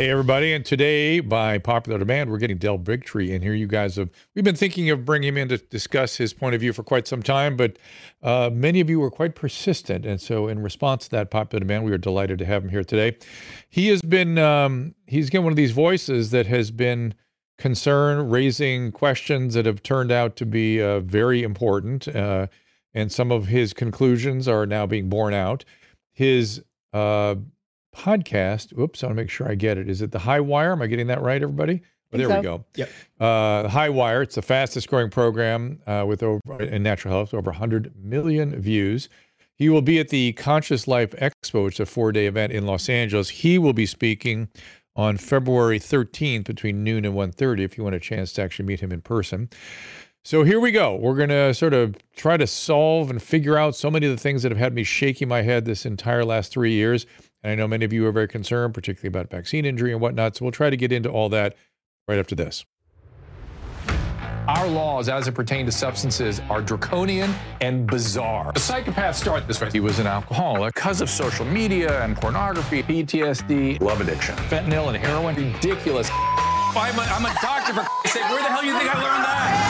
Hey everybody, and today by popular demand, we're getting Del Bigtree in here. You guys have we've been thinking of bringing him in to discuss his point of view for quite some time, but uh, many of you were quite persistent, and so in response to that popular demand, we are delighted to have him here today. He has been um, he's again one of these voices that has been concern, raising questions that have turned out to be uh, very important, uh, and some of his conclusions are now being borne out. His uh, podcast. Oops, I want to make sure I get it. Is it the High Wire? Am I getting that right, everybody? Oh, there so. we go. Yep. Uh, the High Wire. It's the fastest growing program uh, with over in natural health, over 100 million views. He will be at the Conscious Life Expo, which is a four-day event in Los Angeles. He will be speaking on February 13th between noon and 1:30. If you want a chance to actually meet him in person. So here we go. We're going to sort of try to solve and figure out so many of the things that have had me shaking my head this entire last three years. And I know many of you are very concerned, particularly about vaccine injury and whatnot. So we'll try to get into all that right after this. Our laws, as it pertains to substances, are draconian and bizarre. The psychopaths start this way. He was an alcoholic because of social media and pornography, PTSD, love addiction, fentanyl and heroin. Ridiculous. I'm a, I'm a doctor for sake. Where the hell do you think I learned that?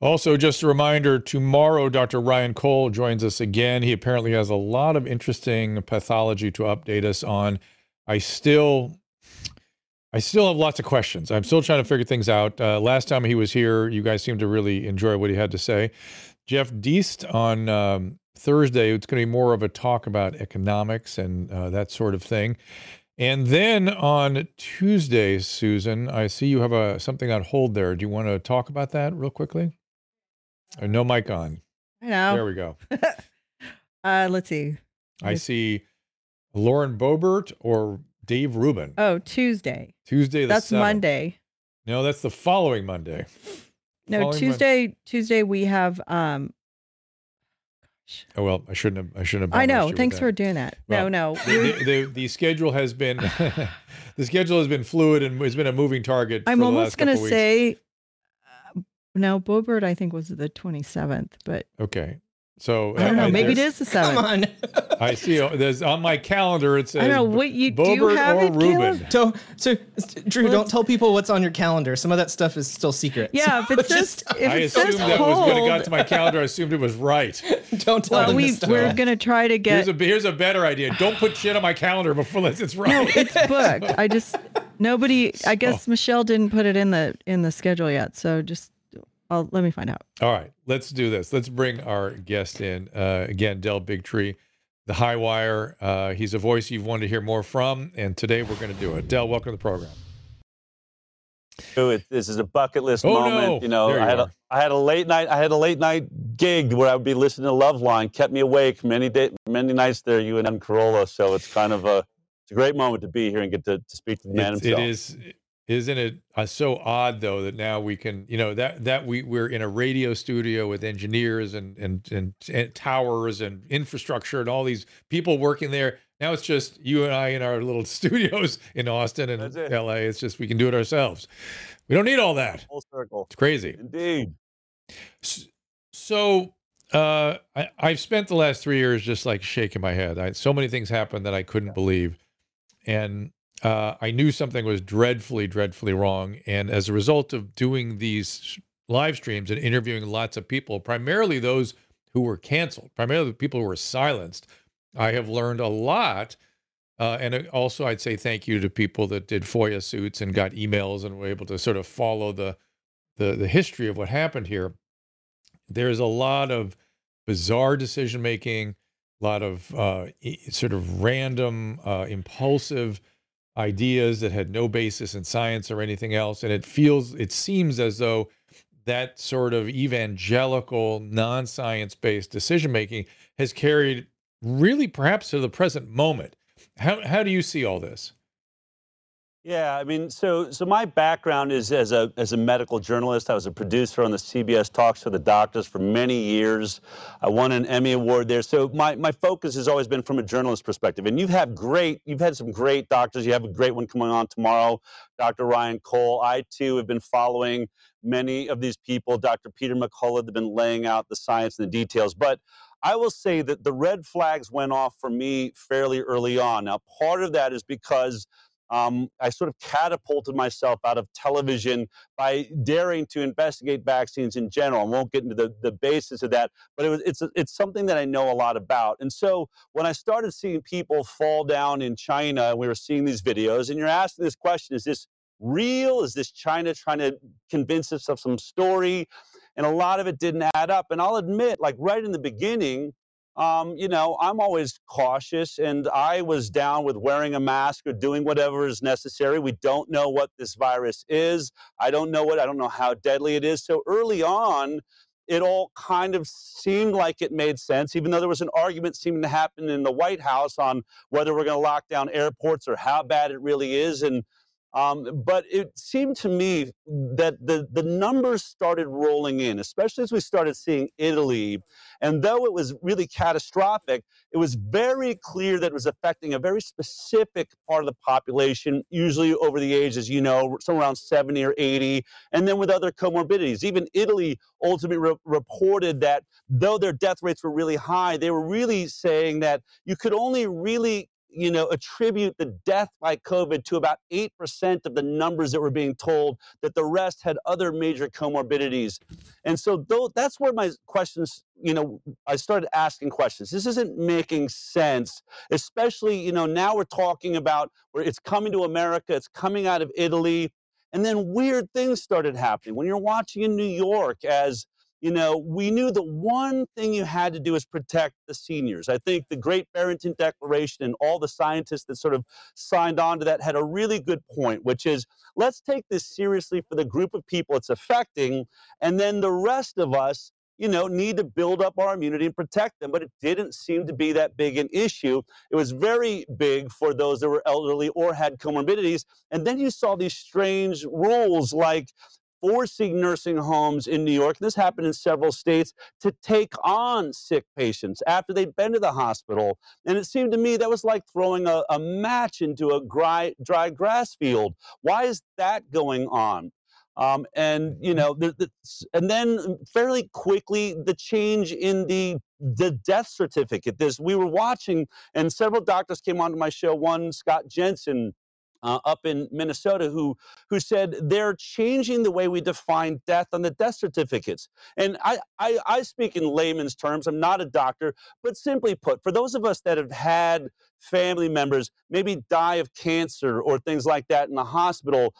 Also, just a reminder tomorrow, Dr. Ryan Cole joins us again. He apparently has a lot of interesting pathology to update us on. I still. I still have lots of questions. I'm still trying to figure things out. Uh, last time he was here, you guys seemed to really enjoy what he had to say. Jeff Deist on um, Thursday, it's going to be more of a talk about economics and uh, that sort of thing. And then on Tuesday, Susan, I see you have a something on hold there. Do you want to talk about that real quickly? Uh, no mic on. I know. There we go. uh, let's see. I see Lauren Boebert or Dave Rubin. Oh, Tuesday. Tuesday. The That's 7th. Monday. No, that's the following Monday. No, Following Tuesday. Tuesday we have. Um, Oh well, I shouldn't have. I shouldn't have. I know. Thanks for doing that. Well, no, no. The, the, the, schedule has been the schedule has been fluid and has been a moving target. I'm almost last gonna say. Uh, no, Boebert, I think was the 27th, but Okay, so I don't know. uh, Maybe it is there's- is the Come 7th. on. I see. uh, There's on my calendar. It says I don't know what you do. You have or it, Rubin. Caleb? Don't, so, Drew, Well, don't tell people what's on your calendar. Some of that stuff is still secret. Yeah, if So it says just if I it assumed says that was when it got to my calendar. I assumed it was right. don't tell well, them we this stuff. we're gonna try to get. Here's get. a here's a better idea. Don't put shit on my calendar before it's right. No, it's booked. I just nobody. I guess Michelle didn't put it in the in the schedule yet. So just, I'll let me find out. All right, let's do this. Let's bring our guest in uh, again, Del Bigtree, the High Wire. Uh, he's a voice you've wanted to hear more from, and today we're going to do it. Del, welcome to the program. do it. This is a bucket list Oh, moment. no. You know, you I had are. a I had a late night I had a late night gig where I would be listening to Loveline, kept me awake many day, many nights there. You and Evan Carolla, so it's kind of a it's a great moment to be here and get to, to speak to the man It's- himself. it is, isn't it uh, so odd though that now we can, you know, that that we we're in a radio studio with engineers and and and, and towers and infrastructure and all these people working there. Now it's just you and I in our little studios in Austin and it. LA. It's just we can do it ourselves. We don't need all that. Full circle. It's crazy. Indeed. So uh, I, I've spent the last three years just like shaking my head. I, so many things happened that I couldn't believe, and uh, I knew something was dreadfully, dreadfully wrong. And as a result of doing these live streams and interviewing lots of people, primarily those who were canceled, primarily the people who were silenced, I have learned a lot. Uh, and also, I'd say thank you to people that did FOIA suits and got emails and were able to sort of follow the the the history of what happened here there's a lot of bizarre decision making, a lot of uh, sort of random, uh, impulsive ideas that had no basis in science or anything else. And it feels, it seems as though that sort of evangelical, non science based decision making has carried really perhaps to the present moment. How, how do you see all this? Yeah, I mean, so so my background is as a as a medical journalist. I was a producer on the CBS Talks show The Doctors for many years. I won an Emmy award there. So my my focus has always been from a journalist perspective. And you've had great, you've had some great doctors. You have a great one coming on tomorrow, Dr. Ryan Cole. I too have been following many of these people. Dr. Peter McCullough, they've been laying out the science and the details. But I will say that the red flags went off for me fairly early on. Now, part of that is because um, I sort of catapulted myself out of television by daring to investigate vaccines in general. I won't get into the, the basis of that, but it was, it's, it's something that I know a lot about. And so when I started seeing people fall down in China, and we were seeing these videos, and you're asking this question is this real? Is this China trying to convince us of some story? And a lot of it didn't add up. And I'll admit, like right in the beginning, um, you know, I'm always cautious, and I was down with wearing a mask or doing whatever is necessary. We don't know what this virus is. I don't know what, I don't know how deadly it is. So early on, it all kind of seemed like it made sense, even though there was an argument seeming to happen in the White House on whether we're going to lock down airports or how bad it really is. And um, but it seemed to me that the, the numbers started rolling in, especially as we started seeing Italy. And though it was really catastrophic, it was very clear that it was affecting a very specific part of the population, usually over the age, as you know, somewhere around 70 or 80, and then with other comorbidities. Even Italy ultimately re- reported that though their death rates were really high, they were really saying that you could only really you know, attribute the death by COVID to about 8% of the numbers that were being told, that the rest had other major comorbidities. And so though, that's where my questions, you know, I started asking questions. This isn't making sense, especially, you know, now we're talking about where it's coming to America, it's coming out of Italy. And then weird things started happening. When you're watching in New York as you know, we knew the one thing you had to do is protect the seniors. I think the Great Barrington Declaration and all the scientists that sort of signed on to that had a really good point, which is let's take this seriously for the group of people it's affecting, and then the rest of us you know, need to build up our immunity and protect them. But it didn't seem to be that big an issue. It was very big for those that were elderly or had comorbidities. And then you saw these strange rules like forcing nursing homes in New York, this happened in several states, to take on sick patients after they'd been to the hospital. And it seemed to me that was like throwing a, a match into a dry, dry grass field. Why is that going on? Um, and you know, the, the, and then fairly quickly, the change in the the death certificate. This we were watching, and several doctors came onto my show. One, Scott Jensen, uh, up in Minnesota who who said they're changing the way we define death on the death certificates. And I, I, I speak in layman's terms. I'm not a doctor, but simply put, for those of us that have had family members maybe die of cancer or things like that in the hospital,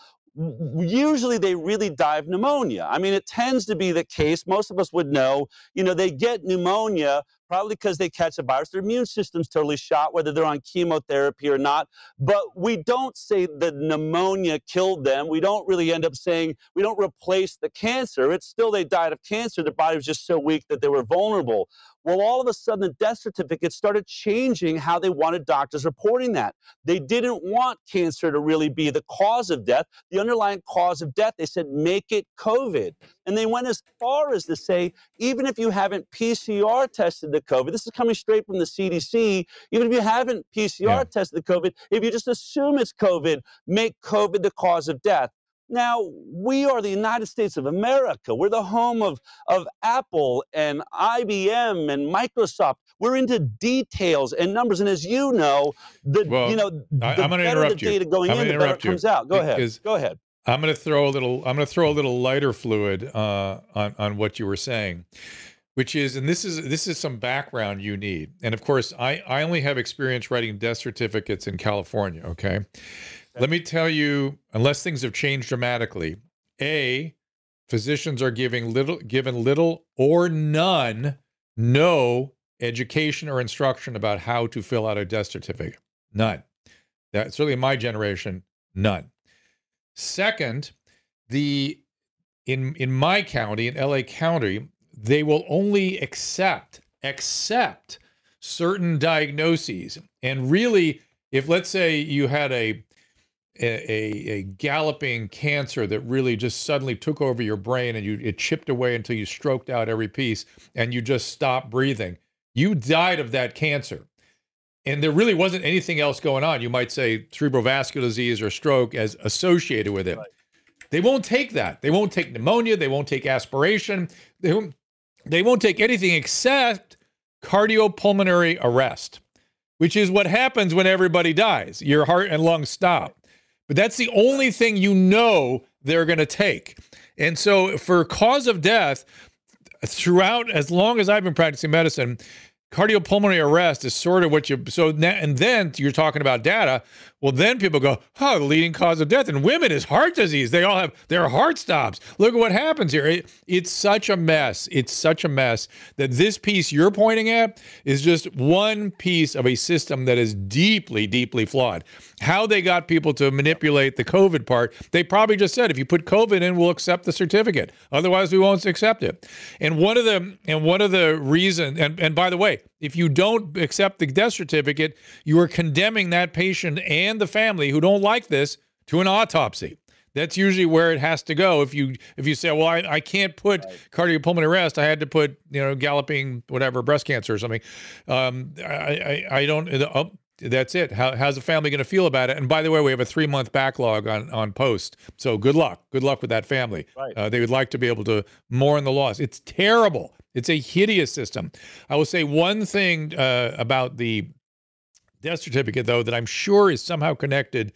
usually they really die of pneumonia. I mean, it tends to be the case. Most of us would know, you know, they get pneumonia probably because they catch a virus. Their immune system's totally shot, whether they're on chemotherapy or not. But we don't say the pneumonia killed them. We don't really end up saying we don't replace the cancer. It's still they died of cancer. Their body was just so weak that they were vulnerable. Well, all of a sudden, the death certificates started changing how they wanted doctors reporting that. They didn't want cancer to really be the cause of death, the underlying cause of death. They said, make it COVID. And they went as far as to say, even if you haven't PCR tested the COVID, this is coming straight from the CDC, even if you haven't PCR yeah. tested the COVID, if you just assume it's COVID, make COVID the cause of death. Now, we are the United States of America. We're the home of, of Apple and IBM and Microsoft. We're into details and numbers. And as you know, the well, you know the I, am going to interrupt the data going I'm in, the better it comes out. Go ahead. Go ahead. I'm going to throw a little. I'm going to throw a little lighter fluid uh, on on what you were saying, which is, and this is this is some background you need. And of course, I I only have experience writing death certificates in California. Okay, let me tell you, unless things have changed dramatically, a physicians are giving little, given little or none, no education or instruction about how to fill out a death certificate. None. That certainly in my generation, none. Second, the in in my county, in LA County, they will only accept accept certain diagnoses. And really, if let's say you had a a, a, a galloping cancer that really just suddenly took over your brain and you it chipped away until you stroked out every piece and you just stopped breathing. You died of that cancer. And there really wasn't anything else going on. You might say cerebrovascular disease or stroke as associated with it. They won't take that. They won't take pneumonia. They won't take aspiration. They won't, they won't take anything except cardiopulmonary arrest, which is what happens when everybody dies. Your heart and lungs stop. But that's the only thing you know they're going to take. And so, for cause of death, throughout as long as I've been practicing medicine, cardiopulmonary arrest is sort of what you so and then you're talking about data well then people go oh the leading cause of death. In women is heart disease. They all have their heart stops. Look at what happens here. It, it's such a mess. It's such a mess that this piece you're pointing at is just one piece of a system that is deeply deeply flawed. How they got people to manipulate the covid part they probably just said if you put covid in we'll accept the certificate. Otherwise we won't accept it. And one of the and one of the reasons and, and by the way if you don't accept the death certificate, you are condemning that patient and the family who don't like this to an autopsy. That's usually where it has to go. If you if you say, well, I, I can't put right. cardiopulmonary arrest, I had to put you know galloping whatever breast cancer or something. Um, I, I, I don't. Oh, that's it. How, how's the family going to feel about it? And by the way, we have a three month backlog on on post. So good luck. Good luck with that family. Right. Uh, they would like to be able to mourn the loss. It's terrible. It's a hideous system. I will say one thing uh, about the death certificate, though, that I'm sure is somehow connected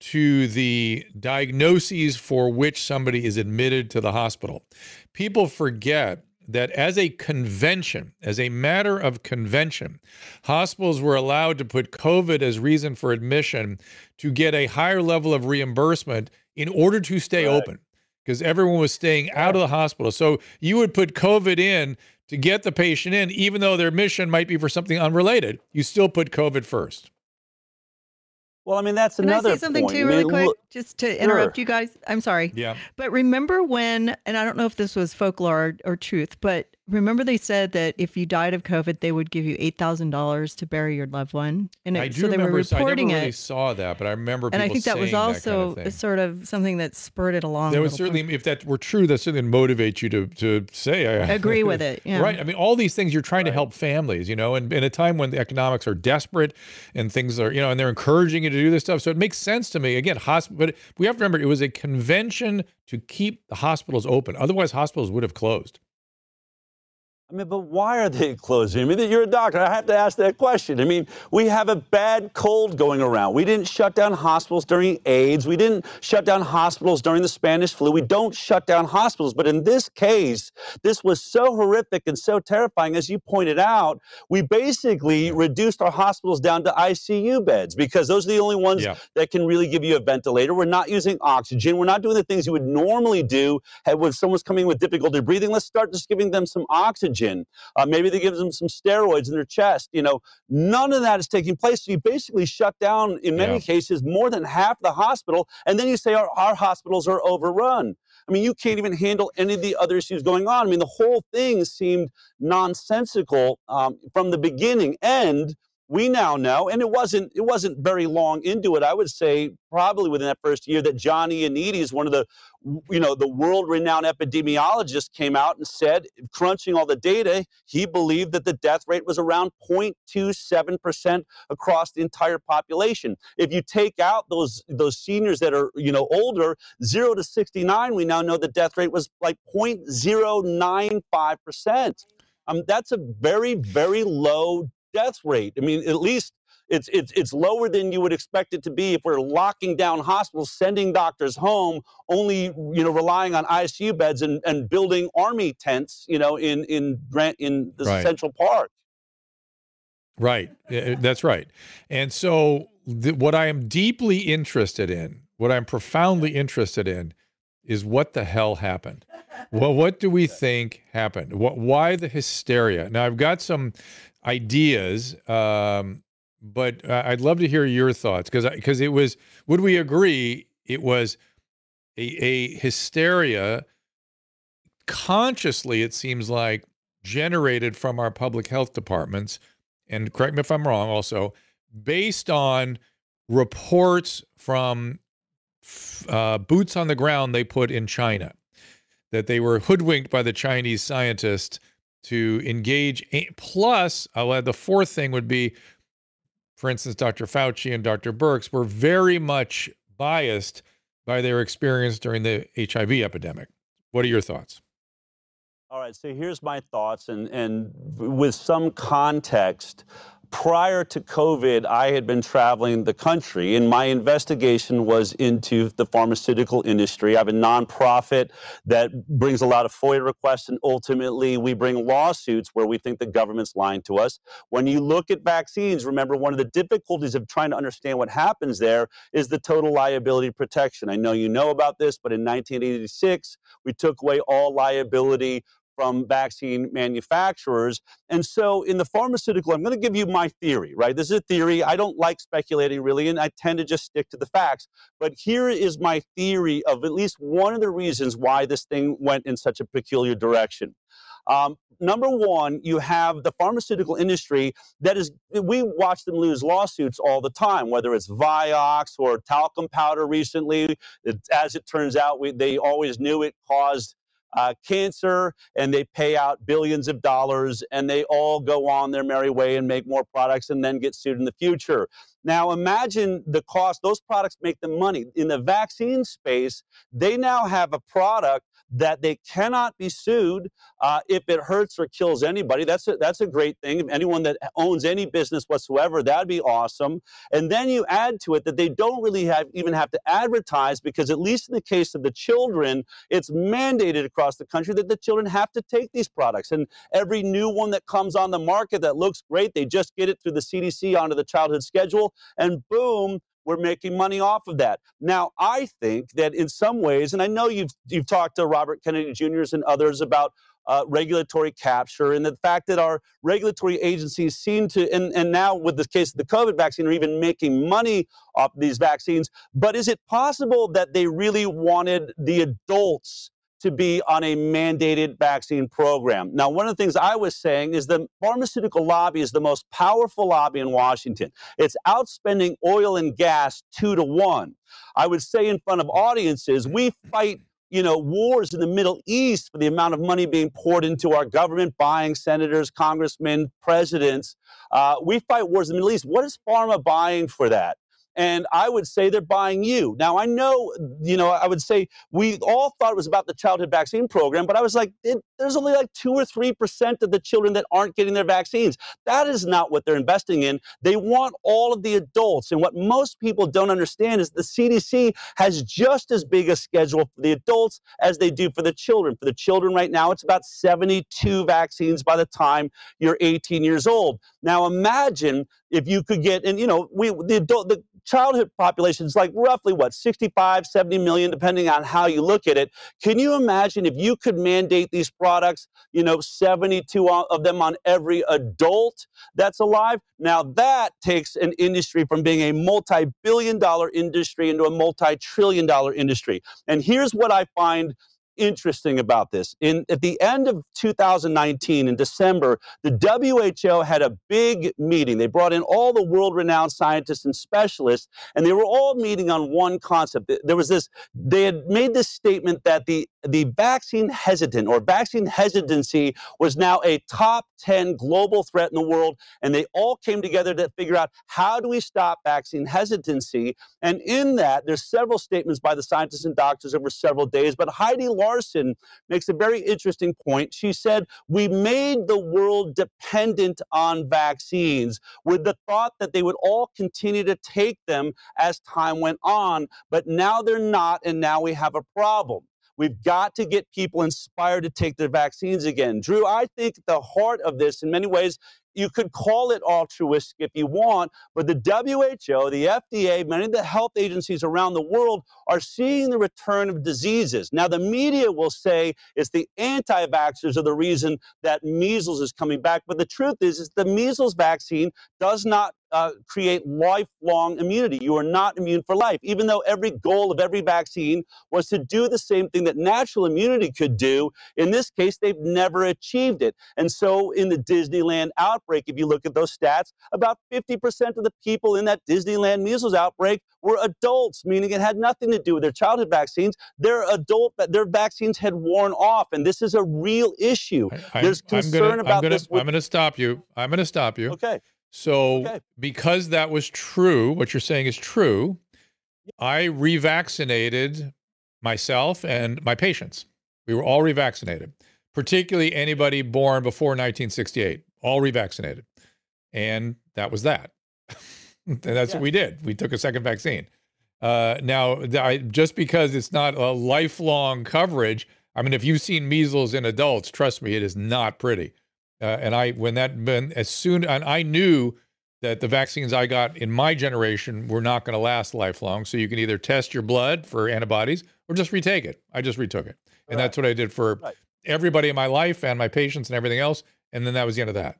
to the diagnoses for which somebody is admitted to the hospital. People forget that as a convention, as a matter of convention, hospitals were allowed to put COVID as reason for admission to get a higher level of reimbursement in order to stay right. open because everyone was staying out of the hospital. So you would put COVID in to get the patient in, even though their mission might be for something unrelated. You still put COVID first. Well, I mean that's another. Can another. I say something point. too, really I mean, quick, look, just to interrupt sure. you guys? I'm sorry. Yeah. But remember when, and I don't know if this was folklore or, or truth, but remember they said that if you died of COVID, they would give you eight thousand dollars to bury your loved one, and it, I do so they remember. were reporting I never really it. saw that, but I remember. And I think that was also that kind of sort of something that spurred it along. That a would little certainly, if that were true, that certainly motivate you to to say. I Agree with it, yeah. Right. I mean, all these things you're trying to help families, you know, and in a time when the economics are desperate and things are, you know, and they're encouraging you to do this stuff. So it makes sense to me. Again, hospital, but we have to remember it was a convention to keep the hospitals open. Otherwise, hospitals would have closed. I mean, but why are they closing? I mean, you're a doctor. I have to ask that question. I mean, we have a bad cold going around. We didn't shut down hospitals during AIDS. We didn't shut down hospitals during the Spanish flu. We don't shut down hospitals. But in this case, this was so horrific and so terrifying. As you pointed out, we basically reduced our hospitals down to ICU beds because those are the only ones Yeah. that can really give you a ventilator. We're not using oxygen. We're not doing the things you would normally do when someone's coming with difficulty breathing. Let's start just giving them some oxygen. Uh, maybe they give them some steroids in their chest. You know, none of that is taking place. So you basically shut down, in many Yeah. cases, more than half the hospital. And then you say our, our hospitals are overrun. I mean, you can't even handle any of the other issues going on. I mean, the whole thing seemed nonsensical um, from the beginning. And we now know, and it wasn't it wasn't very long into it. I would say probably within that first year that John Ioannidis, one of the you know the world-renowned epidemiologist, came out and said, crunching all the data, he believed that the death rate was around 0.27 percent across the entire population. If you take out those those seniors that are you know older, zero to 69, we now know the death rate was like 0.095 percent. Um, that's a very very low death rate. I mean, at least it's it's it's lower than you would expect it to be if we're locking down hospitals, sending doctors home, only you know relying on ICU beds and, and building army tents, you know, in in Grant in the Right. Central Park. Right. Uh, That's right. And so, th- what I am deeply interested in, what I'm profoundly interested in, is what the hell happened. Well, what do we think happened? What? Why the hysteria? Now, I've got some ideas, um, but I'd love to hear your thoughts because because it was. Would we agree it was a, a hysteria? Consciously, it seems like generated from our public health departments and correct me if I'm wrong also, based on reports from uh, boots on the ground they put in China, that they were hoodwinked by the Chinese scientists to engage. Plus, I'll add the fourth thing would be, for instance, Dr. Fauci and Dr. Birx were very much biased by their experience during the HIV epidemic. What are your thoughts? All right, so here's my thoughts, and, and with some context, prior to COVID, I had been traveling the country, and my investigation was into the pharmaceutical industry. I have a nonprofit that brings a lot of FOIA requests, and ultimately, we bring lawsuits where we think the government's lying to us. When you look at vaccines, remember one of the difficulties of trying to understand what happens there is the total liability protection. I know you know about this, but in 1986, we took away all liability from vaccine manufacturers. And so, in the pharmaceutical, I'm going to give you my theory, right? This is a theory. I don't like speculating really, and I tend to just stick to the facts. But here is my theory of at least one of the reasons why this thing went in such a peculiar direction. Um, number one, you have the pharmaceutical industry that is, we watch them lose lawsuits all the time, whether it's Vioxx or talcum powder recently. It, as it turns out, we, they always knew it caused uh, cancer and they pay out billions of dollars and they all go on their merry way and make more products and then get sued in the future. Now imagine the cost, those products make them money. In the vaccine space, they now have a product that they cannot be sued uh, if it hurts or kills anybody. That's a, that's a great thing. If anyone that owns any business whatsoever, that'd be awesome. And then you add to it that they don't really have even have to advertise because at least in the case of the children, it's mandated across the country that the children have to take these products. And every new one that comes on the market that looks great, they just get it through the CDC onto the childhood schedule, and boom, we're making money off of that. Now, I think that in some ways, and I know you've you've talked to Robert Kennedy Jr.'s and others about uh, regulatory capture and the fact that our regulatory agencies seem to, and, and now with the case of the COVID vaccine, are even making money off these vaccines. But is it possible that they really wanted the adults to be on a mandated vaccine program. Now, one of the things I was saying is the pharmaceutical lobby is the most powerful lobby in Washington. It's outspending oil and gas two to one. I would say in front of audiences, we fight you know, wars in the Middle East for the amount of money being poured into our government, buying senators, congressmen, presidents. Uh, we fight wars in the Middle East. What is pharma buying for that? And I would say they're buying you. Now, I know, you know, I would say we all thought it was about the childhood vaccine program, but I was like, it, there's only like two or three percent of the children that aren't getting their vaccines. That is not what they're investing in. They want all of the adults. And what most people don't understand is the CDC has just as big a schedule for the adults as they do for the children. For the children right now, it's about 72 vaccines by the time you're 18 years old. Now, imagine if you could get, and you know, we the adult, the childhood population is like roughly what 65 70 million depending on how you look at it. Can you imagine if you could mandate these products you know 72 of them on every adult that's alive? Now that takes an industry from being a multi-billion dollar industry into a multi-trillion dollar industry. And here's what i find interesting about this. In at the end of 2019 in December, the WHO had a big meeting. They brought in all the world-renowned scientists and specialists and they were all meeting on one concept. There was this they had made this statement that the the vaccine hesitant or vaccine hesitancy was now a top 10 global threat in the world and they all came together to figure out how do we stop vaccine hesitancy and in that there's several statements by the scientists and doctors over several days but Heidi Larson makes a very interesting point. She said, We made the world dependent on vaccines with the thought that they would all continue to take them as time went on, but now they're not, and now we have a problem. We've got to get people inspired to take their vaccines again. Drew, I think the heart of this, in many ways, you could call it altruistic if you want, but the WHO, the FDA, many of the health agencies around the world are seeing the return of diseases. Now, the media will say it's the anti vaxxers are the reason that measles is coming back, but the truth is, is the measles vaccine does not uh, create lifelong immunity. You are not immune for life, even though every goal of every vaccine was to do the same thing that natural immunity could do. In this case, they've never achieved it. And so, in the Disneyland outbreak, if you look at those stats, about 50% of the people in that Disneyland measles outbreak were adults, meaning it had nothing to do with their childhood vaccines. Their adult, their vaccines had worn off, and this is a real issue. I, There's I'm concern gonna, about I'm gonna, this. with- I'm going to stop you. I'm going to stop you. okay. So, Okay. because that was true, what you're saying is true, I revaccinated myself and my patients. We were all revaccinated, particularly anybody born before 1968, all revaccinated. And that was that. and that's Yeah. what we did. We took a second vaccine. Uh, now, I, just because it's not a lifelong coverage, I mean, if you've seen measles in adults, trust me, it is not pretty. Uh, and I, when that, when as soon, and I knew that the vaccines I got in my generation were not going to last lifelong. So you can either test your blood for antibodies or just retake it. I just retook it, and that's what I did for Right. everybody in my life and my patients and everything else. And then that was the end of that.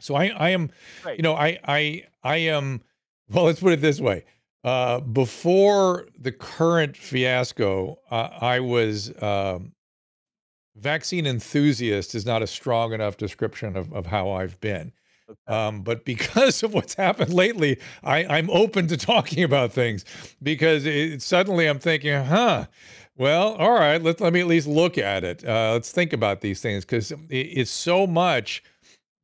So I, I am, Right. you know, I, I, I am. Well, let's put it this way. Uh, before the current fiasco, uh, I was um, vaccine enthusiast is not a strong enough description of, of how I've been. Um, but because of what's happened lately, I, I'm open to talking about things because it, suddenly I'm thinking, huh, well, all right, let, let me at least look at it. Uh, let's think about these things because it, it's so much.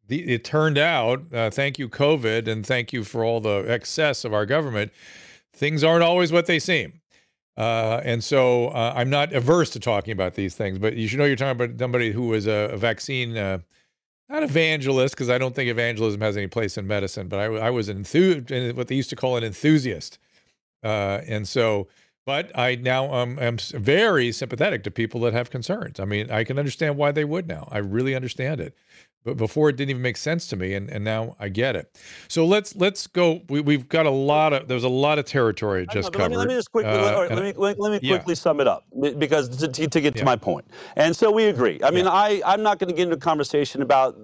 The, it turned out, uh, thank you, COVID, and thank you for all the excess of our government, things aren't always what they seem. Uh, and so uh, I'm not averse to talking about these things, but you should know you're talking about somebody who was a, a vaccine, uh, not evangelist, because I don't think evangelism has any place in medicine, but I, I was an enthu- what they used to call an enthusiast. Uh, and so, but I now um, am very sympathetic to people that have concerns. I mean, I can understand why they would now. I really understand it. But before it didn't even make sense to me, and, and now I get it. So let's let's go. We, we've got a lot of there's a lot of territory I know, just let me, covered. let me just quickly Uh, right, let, me, let, let me yeah. quickly sum it up because to, to, to get Yeah. to my point. And so we agree. I mean, I I'm not going to get into a conversation about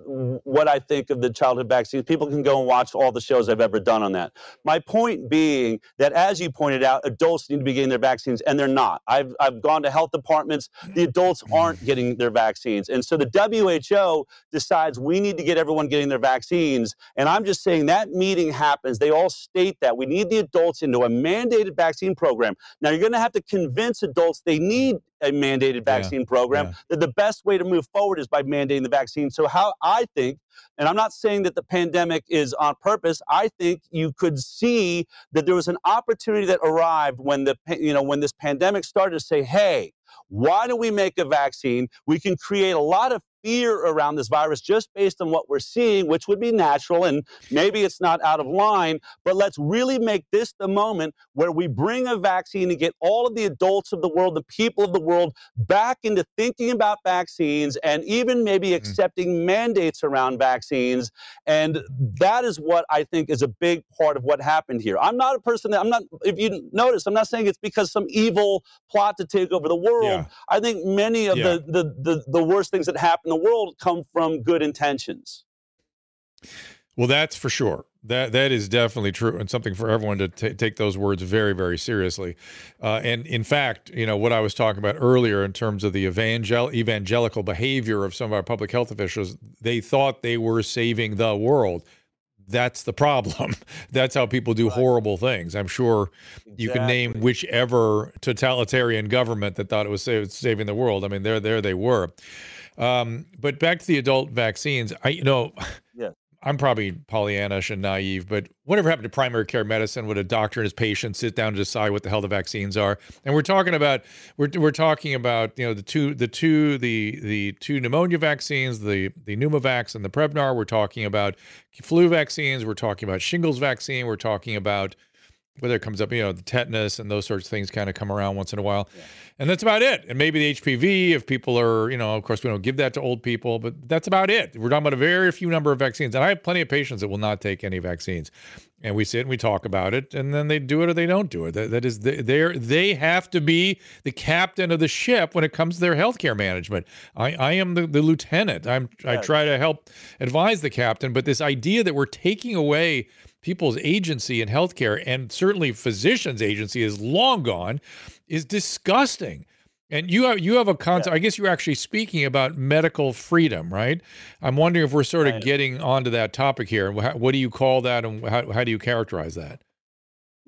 what I think of the childhood vaccines. People can go and watch all the shows I've ever done on that. My point being that, as you pointed out, adults need to be getting their vaccines, and they're not. I've I've gone to health departments. The adults aren't getting their vaccines, and so the WHO decides we need to get everyone getting their vaccines. And I'm just saying that meeting happens. They all state that we need the adults into a mandated vaccine program. Now, you're going to have to convince adults they need a mandated vaccine program, yeah. that the best way to move forward is by mandating the vaccine. So, how I think, and I'm not saying that the pandemic is on purpose, I think you could see that there was an opportunity that arrived when the you know when this pandemic started to say, hey, why don't we make a vaccine? We can create a lot of fear around this virus just based on what we're seeing, which would be natural and maybe it's not out of line. But let's really make this the moment where we bring a vaccine and get all of the adults of the world, the people of the world, back into thinking about vaccines and even maybe mm-hmm. accepting mandates around vaccines. And that is what I think is a big part of what happened here. I'm not a person that I'm not, if you notice, I'm not saying it's because some evil plot to take over the world. Yeah. I think many of Yeah. the, the, the, the worst things that happen in the world come from good intentions. Well, that's for sure. That that is definitely true, and something for everyone to ta take those words very, very seriously. Uh, and in fact, you know what I was talking about earlier in terms of the evangel- evangelical behavior of some of our public health officials. They thought they were saving the world. That's the problem. That's how people do horrible things. I'm sure you can name whichever totalitarian government that thought it was sa- saving the world. I mean, there, there they were. Um, but back to the adult vaccines. I, you know, Yeah. I'm probably Pollyannish and naive, but whatever happened to primary care medicine? Would a doctor and his patient sit down to decide what the hell the vaccines are? And we're talking about we're we're talking about you know the two the two the the two pneumonia vaccines, the the Pneumovax and the Prevnar. We're talking about flu vaccines. We're talking about shingles vaccine. We're talking about whether it comes up, you know, the tetanus and those sorts of things kind of come around once in a while. And that's about it. And maybe the HPV, if people are, you know, of course, we don't give that to old people, but that's about it. We're talking about a very few number of vaccines. And I have plenty of patients that will not take any vaccines. And we sit and we talk about it, and then they do it or they don't do it. That, that is, they they have to be the captain of the ship when it comes to their healthcare management. I, I am the, the lieutenant. I'm I try to help advise the captain, but this idea that we're taking away people's agency in healthcare and certainly physicians' agency is long gone is disgusting. And you have you have a concept. I guess you're actually speaking about medical freedom, right? I'm wondering if we're sort of Right. getting onto that topic here. Wha- What do you call that, and how, how do you characterize that?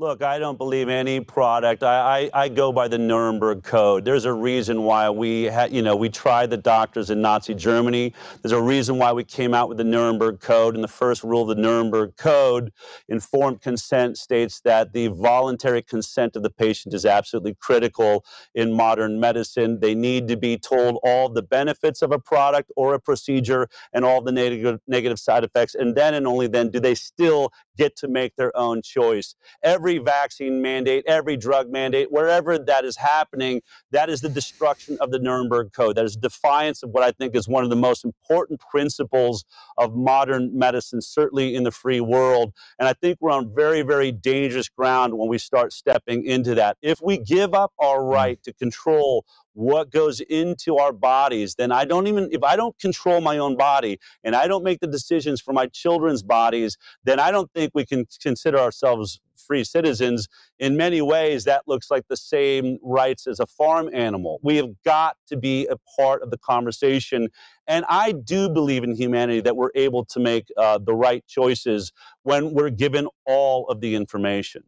Look, I don't believe any product. I, I, I go by the Nuremberg Code. There's a reason why we had, you know, we tried the doctors in Nazi Germany. There's a reason why we came out with the Nuremberg Code. And the first rule of the Nuremberg Code, informed consent, states that the voluntary consent of the patient is absolutely critical in modern medicine. They need to be told all the benefits of a product or a procedure and all the negative negative side effects. And then and only then do they still get to make their own choice. Every vaccine mandate, every drug mandate, wherever that is happening, that is the destruction of the Nuremberg Code. That is defiance of what I think is one of the most important principles of modern medicine, certainly in the free world. And I think we're on very, very dangerous ground when we start stepping into that. If we give up our hmm. right to control what goes into our bodies, then I don't even, if I don't control my own body and I don't make the decisions for my children's bodies, then I don't think we can consider ourselves free citizens. In many ways, that looks like the same rights as a farm animal. We have got to be a part of the conversation. And I do believe in humanity that we're able to make uh, the right choices when we're given all of the information.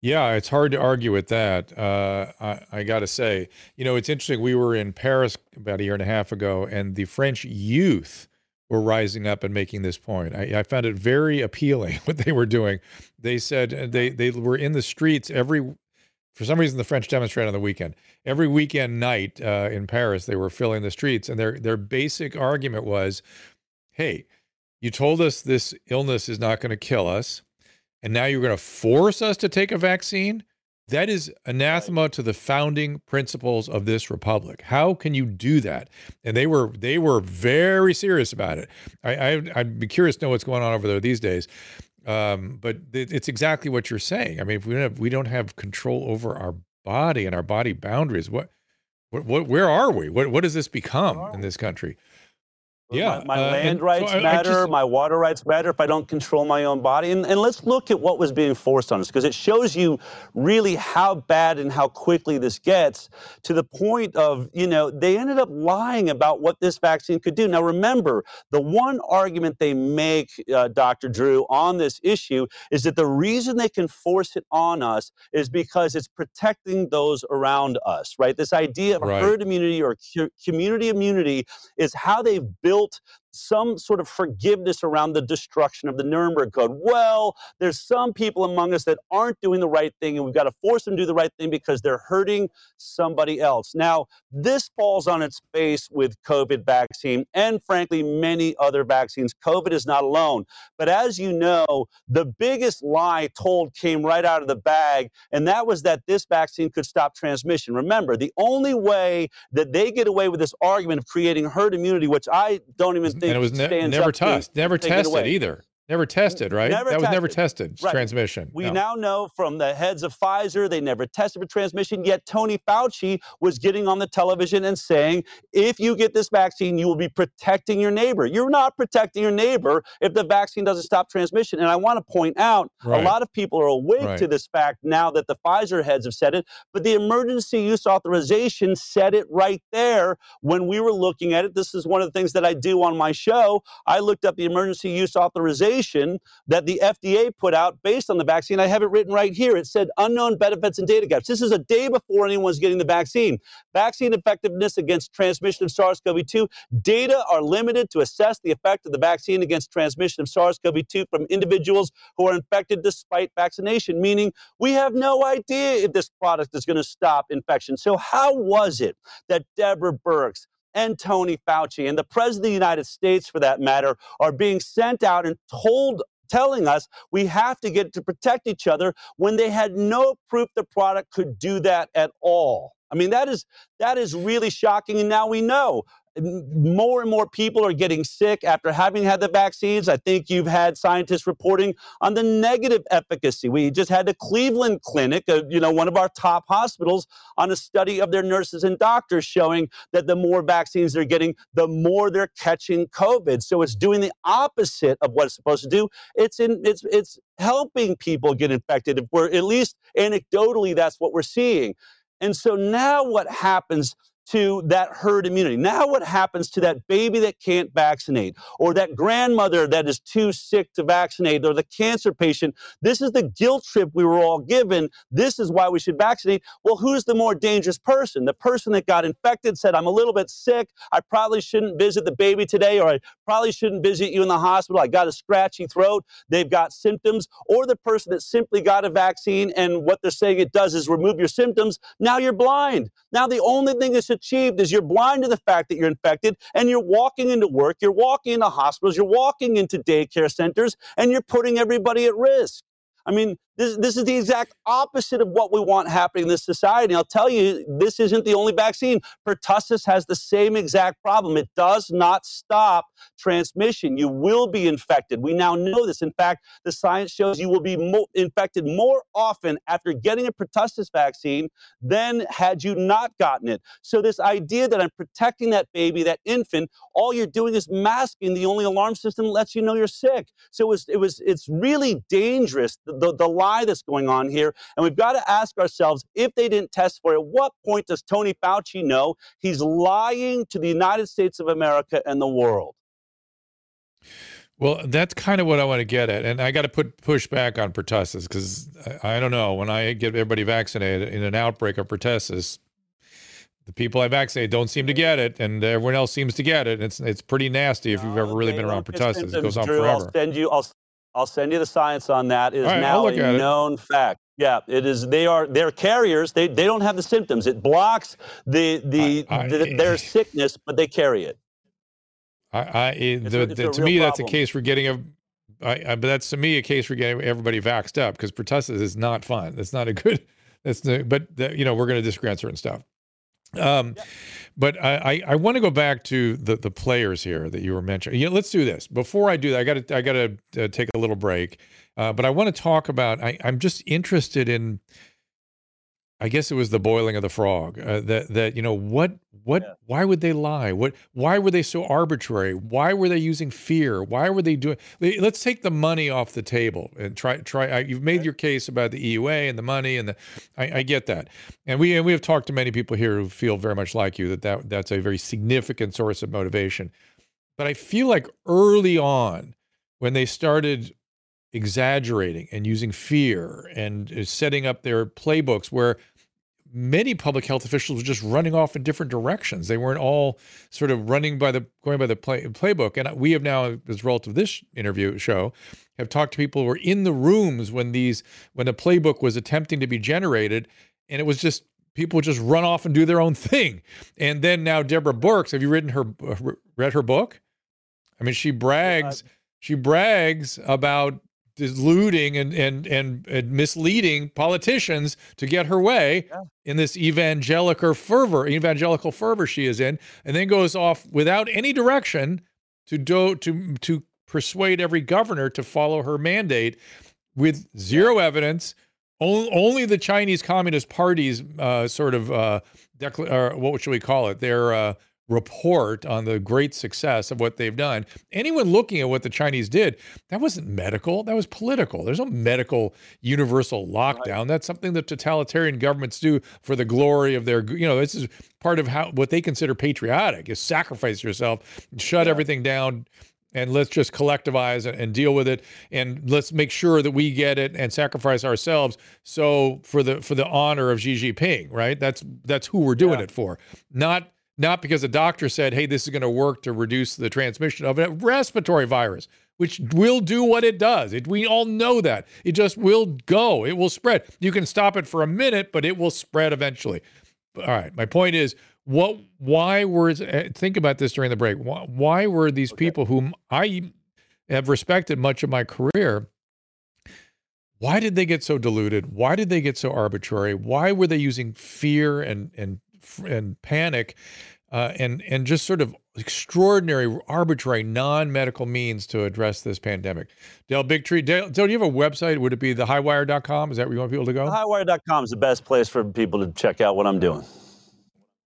Yeah, it's hard to argue with that. Uh, I, I got to say, you know, it's interesting. We were in Paris about a year and a half ago, and the French youth were rising up and making this point. I, I found it very appealing what they were doing. They said uh, they they were in the streets every. For some reason, the French demonstrate on the weekend. Every weekend night uh, in Paris, they were filling the streets, and their their basic argument was, "Hey, you told us this illness is not going to kill us." And now you're going to force us to take a vaccine? That is anathema to the founding principles of this republic. How can you do that? And they were they were very serious about it. I, I i'd be curious to know what's going on over there these days. Um, but it, it's exactly what you're saying. I mean if we don't have we don't have control over our body and our body boundaries what what, what where are we? What what does this become in this country yeah, my, my uh, land and so rights I- I matter, just- my water rights matter if I don't control my own body. And, and let's look at what was being forced on us because it shows you really how bad and how quickly this gets to the point of, you know, they ended up lying about what this vaccine could do. Now, remember, the one argument they make, uh, Dr. Drew, on this issue is that the reason they can force it on us is because it's protecting those around us, right? This idea of Right. herd immunity or cu- community immunity is how they've built built some sort of forgiveness around the destruction of the Nuremberg Code. Well, there's some people among us that aren't doing the right thing, and we've got to force them to do the right thing because they're hurting somebody else. Now, this falls on its face with COVID vaccine and, frankly, many other vaccines. COVID is not alone. But as you know, the biggest lie told came right out of the bag, and that was that this vaccine could stop transmission. Remember, the only way that they get away with this argument of creating herd immunity, which I don't even mm-hmm. think and it was ne- never to tested never tested either never tested right Never that was never tested. tested Right. transmission We No. now know from the heads of Pfizer, they never tested for transmission, yet Tony Fauci was getting on the television and saying, if you get this vaccine, you will be protecting your neighbor. You're not protecting your neighbor if the vaccine doesn't stop transmission. And I want to point out Right. a lot of people are awake Right. to this fact now that the Pfizer heads have said it, but the emergency use authorization said it right there when we were looking at it. This is one of the things that I do on my show. I looked up the emergency use authorization that the FDA put out based on the vaccine. I have it written right here. It said unknown benefits and data gaps. This is a day before anyone's getting the vaccine. Vaccine effectiveness against transmission of SARS CoV 2. Data are limited to assess the effect of the vaccine against transmission of SARS CoV 2 from individuals who are infected despite vaccination, meaning we have no idea if this product is going to stop infection. So, how was it that Deborah Birx, and Tony Fauci and the President of the United States, for that matter, are being sent out and told telling us we have to get to protect each other when they had no proof the product could do that at all. I mean that is that is really shocking and now we know more and more people are getting sick after having had the vaccines. I think you've had scientists reporting on the negative efficacy. We just had the Cleveland Clinic, uh, you know, one of our top hospitals, on a study of their nurses and doctors showing that the more vaccines they're getting, the more they're catching COVID. So it's doing the opposite of what it's supposed to do. It's in it's it's helping people get infected. If we're at least anecdotally, that's what we're seeing. And so now what happens to that herd immunity. Now, what happens to that baby that can't vaccinate, or that grandmother that is too sick to vaccinate, or the cancer patient? This is the guilt trip we were all given. This is why we should vaccinate. Well, who's the more dangerous person? The person that got infected said, I'm a little bit sick. I probably shouldn't visit the baby today, or I probably shouldn't visit you in the hospital. I got a scratchy throat. They've got symptoms. Or the person that simply got a vaccine and what they're saying it does is remove your symptoms. Now you're blind. Now the only thing that should achieved is you're blind to the fact that you're infected and you're walking into work, you're walking into hospitals, you're walking into daycare centers, and you're putting everybody at risk. I mean, this, this is the exact opposite of what we want happening in this society. I'll tell you, this isn't the only vaccine. Pertussis has the same exact problem. It does not stop transmission. You will be infected. We now know this. In fact, the science shows you will be mo- infected more often after getting a pertussis vaccine than had you not gotten it. So, this idea that I'm protecting that baby, that infant, all you're doing is masking the only alarm system that lets you know you're sick. So, it was, it was, it's really dangerous. The, the, the lie that's going on here. And we've got to ask ourselves if they didn't test for it, what point does Tony Fauci know he's lying to the United States of America and the world? Well, that's kind of what I want to get at, and I got to put push back on pertussis because I, I, don't know when I get everybody vaccinated in an outbreak of pertussis, the people I vaccinate don't seem to get it, and everyone else seems to get it. It's it's pretty nasty if you've oh, ever really been around pertussis. It goes on forever. I'll send you. I'll I'll send you the science on that. It is right, now a known it. fact. Yeah, it is. They are they're carriers. They they don't have the symptoms. It blocks the the, I, I, the their sickness, but they carry it. I, I eh, it, the, a, the, to me problem. that's a case for getting a. I, but that's to me a case for getting everybody vaxxed up because pertussis is not fun. That's not a good. That's the, but the, you know we're going to disagree on certain stuff. Um, yeah. But I, I, I want to go back to the the players here that you were mentioning. Yeah, let's do this. Before I do that, I got to I got to uh, take a little break. Uh, but I want to talk about. I, I'm just interested in I guess it was the boiling of the frog. Uh, that that you know what what yeah. why would they lie? What why were they so arbitrary? Why were they using fear? Why were they doing? Let's take the money off the table and try try. I, you've made your case about the EUA and the money and the. I, I, get that, and we and we have talked to many people here who feel very much like you that, that that's a very significant source of motivation. But I feel like early on, when they started exaggerating and using fear and uh, setting up their playbooks where many public health officials were just running off in different directions. They weren't all sort of running by the going by the play, playbook. And we have now, as a result of this interview show, have talked to people who were in the rooms when these when the playbook was attempting to be generated, and it was just people just run off and do their own thing. And then now Deborah Birx, have you written her read her book? I mean, she brags. She brags about deluding and, and, and, and misleading politicians to get her way yeah. in this evangelical fervor, evangelical fervor she is in, and then goes off without any direction to do to to persuade every governor to follow her mandate with zero evidence. Only, only the Chinese Communist Party's uh, sort of uh, decla- what should we call it? Their uh, report on the great success of what they've done. Anyone looking at what the Chinese did, that wasn't medical, that was political. There's no medical universal lockdown. Right. That's something that totalitarian governments do for the glory of their, you know, this is part of how what they consider patriotic is sacrifice yourself, shut yeah. everything down and let's just collectivize and, deal with it and let's make sure that we get it and sacrifice ourselves so for the for the honor of Xi Jinping right that's that's who we're doing yeah. it for not not because a doctor said, hey, this is going to work to reduce the transmission of a respiratory virus, which will do what it does. It, we all know that. It just will go, it will spread. You can stop it for a minute, but it will spread eventually. All right. My point is, what? Why were? Eh, think about this during the break. Why, why were these okay. people whom I have respected much of my career? Why did they get so deluded? Why did they get so arbitrary? Why were they using fear and and and panic uh, and and just sort of extraordinary, arbitrary, non-medical means to address this pandemic. Del Bigtree, Dale, Dale, do you have a website? Would it be thehighwire.com? Is that where you want people to go? Highwire.com is the best place for people to check out what I'm doing.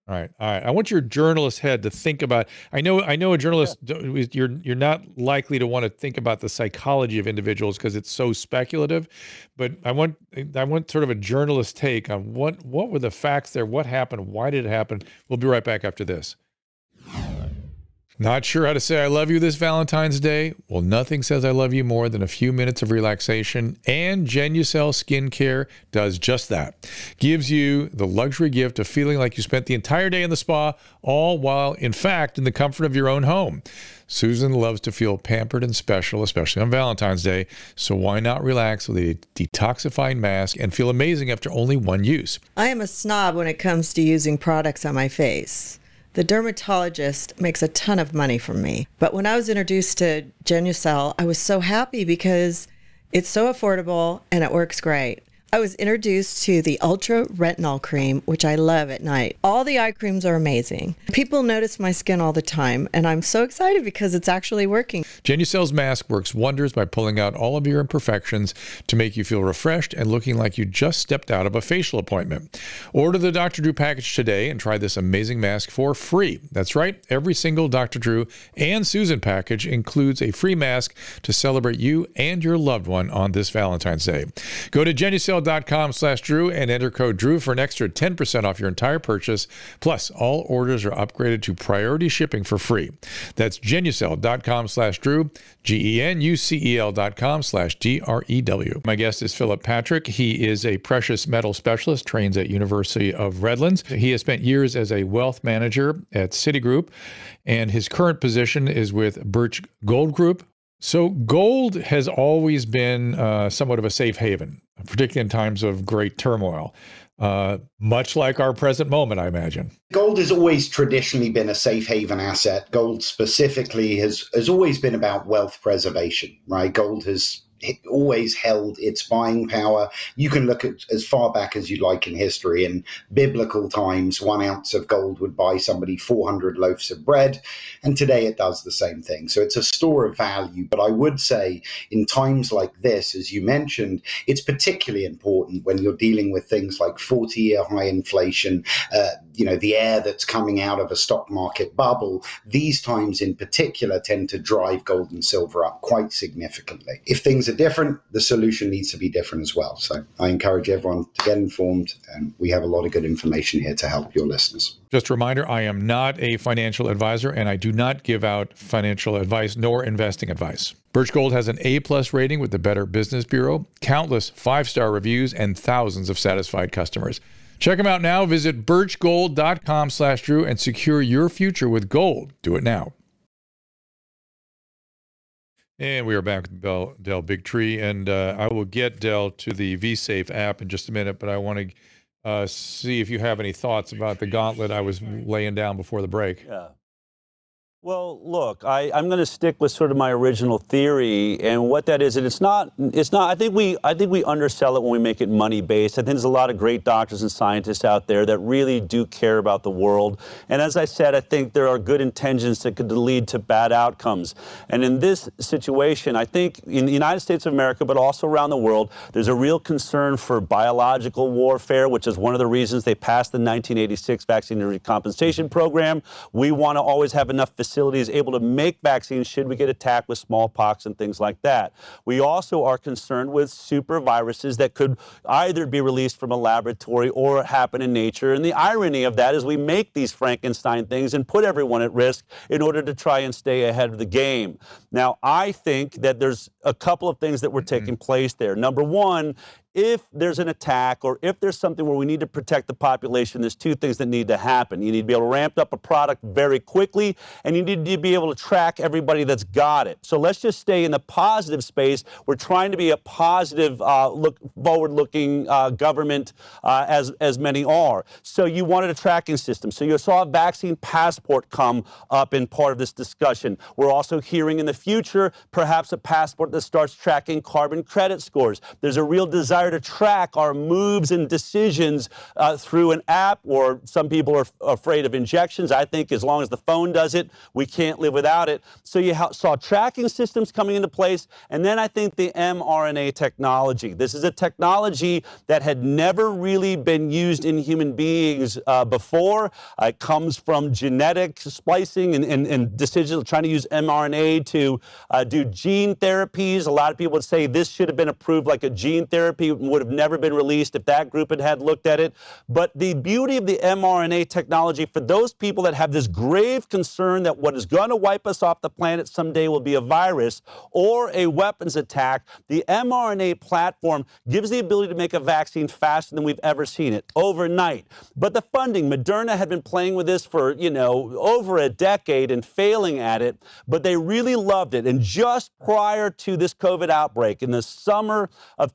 All right, all right. I want your journalist head to think about. I know, I know, a journalist. You're you're not likely to want to think about the psychology of individuals because it's so speculative. But I want I want sort of a journalist take on what what were the facts there, what happened, why did it happen. We'll be right back after this. Not sure how to say I love you this Valentine's Day? Well, nothing says I love you more than a few minutes of relaxation, and Genucel Skincare does just that. Gives you the luxury gift of feeling like you spent the entire day in the spa, all while, in fact, in the comfort of your own home. Susan loves to feel pampered and special, especially on Valentine's Day, so why not relax with a detoxifying mask and feel amazing after only one use? I am a snob when it comes to using products on my face. The dermatologist makes a ton of money from me. But when I was introduced to Genucel, I was so happy because it's so affordable and it works great. I was introduced to the Ultra Retinol Cream, which I love at night. All the eye creams are amazing. People notice my skin all the time, and I'm so excited because it's actually working. Genucel's mask works wonders by pulling out all of your imperfections to make you feel refreshed and looking like you just stepped out of a facial appointment. Order the Dr. Drew package today and try this amazing mask for free. That's right, every single Dr. Drew and Susan package includes a free mask to celebrate you and your loved one on this Valentine's Day. Go to Genucel genucel.com slash Drew and enter code Drew for an extra 10% off your entire purchase. Plus, all orders are upgraded to priority shipping for free. That's genucel.com slash Drew, G-E-N-U-C-E-L dot com slash D-R-E-W. My guest is Philip Patrick. He is a precious metal specialist, trains at University of Redlands. He has spent years as a wealth manager at Citigroup, and his current position is with Birch Gold Group, so, gold has always been uh, somewhat of a safe haven, particularly in times of great turmoil, uh, much like our present moment, I imagine. Gold has always traditionally been a safe haven asset. Gold specifically has, has always been about wealth preservation, right? Gold has always held its buying power. You can look at as far back as you like in history. In biblical times, one ounce of gold would buy somebody 400 loaves of bread. And today it does the same thing. So it's a store of value. But I would say in times like this, as you mentioned, it's particularly important when you're dealing with things like 40 year high inflation, uh, you know, the air that's coming out of a stock market bubble. These times in particular tend to drive gold and silver up quite significantly. If things are different, the solution needs to be different as well. So I encourage everyone to get informed, and we have a lot of good information here to help your listeners. Just a reminder I am not a financial advisor, and I do not give out financial advice nor investing advice. Birch Gold has an A plus rating with the Better Business Bureau, countless five star reviews, and thousands of satisfied customers. Check them out now. Visit birchgold.com slash Drew and secure your future with gold. Do it now. And we are back with Del Bigtree, and uh, I will get Del to the VSafe app in just a minute, but I want to uh, see if you have any thoughts about the gauntlet I was laying down before the break. Yeah. Well, look, I, am going to stick with sort of my original theory, and what that is, and it's not, it's not. I think we, I think we undersell it when we make it money based. I think there's a lot of great doctors and scientists out there that really do care about the world. And as I said, I think there are good intentions that could lead to bad outcomes. And in this situation, I think in the United States of America, but also around the world, there's a real concern for biological warfare, which is one of the reasons they passed the 1986 Vaccine Recompensation Program. We want to always have enough able to make vaccines should we get attacked with smallpox and things like that. We also are concerned with super viruses that could either be released from a laboratory or happen in nature. And the irony of that is we make these Frankenstein things and put everyone at risk in order to try and stay ahead of the game. Now, I think that there's a couple of things that were taking mm-hmm. place there. Number one if there's an attack or if there's something where we need to protect the population, there's two things that need to happen. You need to be able to ramp up a product very quickly, and you need to be able to track everybody that's got it. So let's just stay in the positive space. We're trying to be a positive, uh, look forward-looking uh, government, uh, as as many are. So you wanted a tracking system. So you saw a vaccine passport come up in part of this discussion. We're also hearing in the future perhaps a passport that starts tracking carbon credit scores. There's a real desire desire to track our moves and decisions uh, through an app, or some people are f- afraid of injections. I think as long as the phone does it, we can't live without it. So you ha- saw tracking systems coming into place, and then I think the mRNA technology. This is a technology that had never really been used in human beings uh, before. Uh, it comes from genetic splicing and, and, and decisions trying to use mRNA to uh, do gene therapies. A lot of people would say this should have been approved like a gene therapy, would have never been released if that group had had looked at it. But the beauty of the mRNA technology for those people that have this grave concern that what is going to wipe us off the planet someday will be a virus or a weapons attack, the mRNA platform gives the ability to make a vaccine faster than we've ever seen it overnight. But the funding, Moderna had been playing with this for, you know, over a decade and failing at it, but they really loved it. And just prior to this COVID outbreak in the summer of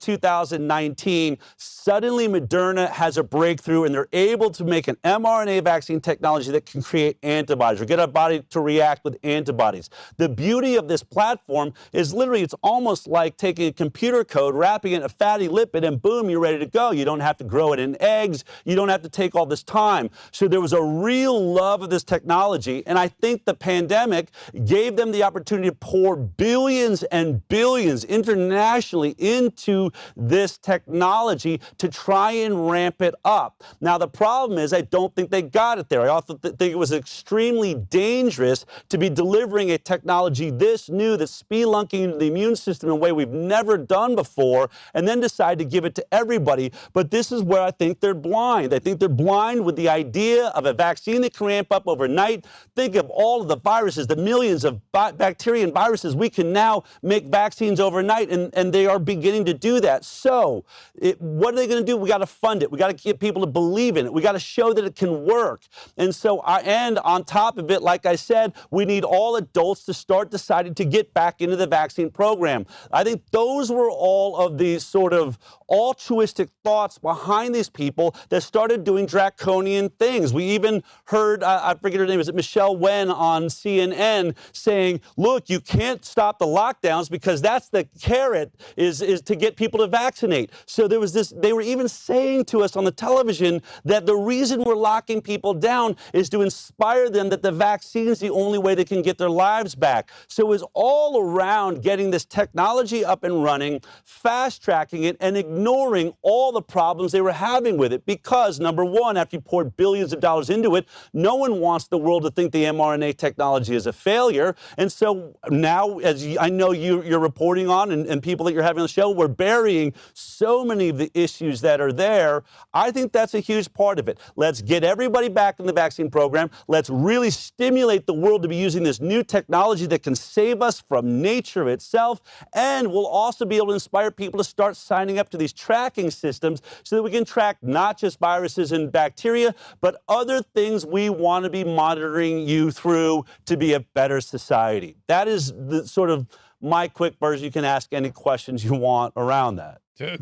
2019, suddenly Moderna has a breakthrough and they're able to make an mRNA vaccine technology that can create antibodies or get our body to react with antibodies. The beauty of this platform is literally it's almost like taking a computer code, wrapping it in a fatty lipid, and boom, you're ready to go. You don't have to grow it in eggs. You don't have to take all this time. So there was a real love of this technology. And I think the pandemic gave them the opportunity to pour billions and billions internationally into this technology to try and ramp it up. Now, the problem is, I don't think they got it there. I also th- think it was extremely dangerous to be delivering a technology this new that's spelunking the immune system in a way we've never done before, and then decide to give it to everybody. But this is where I think they're blind. I think they're blind with the idea of a vaccine that can ramp up overnight. Think of all of the viruses, the millions of bi- bacteria and viruses. We can now make vaccines overnight, and, and they are beginning to do that. So, it, what are they going to do? We got to fund it. We got to get people to believe in it. We got to show that it can work. And so, I, and on top of it, like I said, we need all adults to start deciding to get back into the vaccine program. I think those were all of these sort of altruistic thoughts behind these people that started doing draconian things. We even heard, uh, I forget her name, is it Michelle Wen on CNN saying, look, you can't stop the lockdowns because that's the carrot is, is to get people to vaccinate. So there was this, they were even saying to us on the television that the reason we're locking people down is to inspire them that the vaccine is the only way they can get their lives back. So it was all around getting this technology up and running, fast tracking it, and ignoring all the problems they were having with it. Because, number one, after you poured billions of dollars into it, no one wants the world to think the mRNA technology is a failure. And so now, as I know you, you're reporting on and, and people that you're having on the show, we're burying so many of the issues that are there. I think that's a huge part of it. Let's get everybody back in the vaccine program. Let's really stimulate the world to be using this new technology that can save us from nature itself. And we'll also be able to inspire people to start signing up to these tracking systems so that we can track not just viruses and bacteria, but other things we want to be monitoring you through to be a better society. That is the sort of my quick version. You can ask any questions you want around that. T-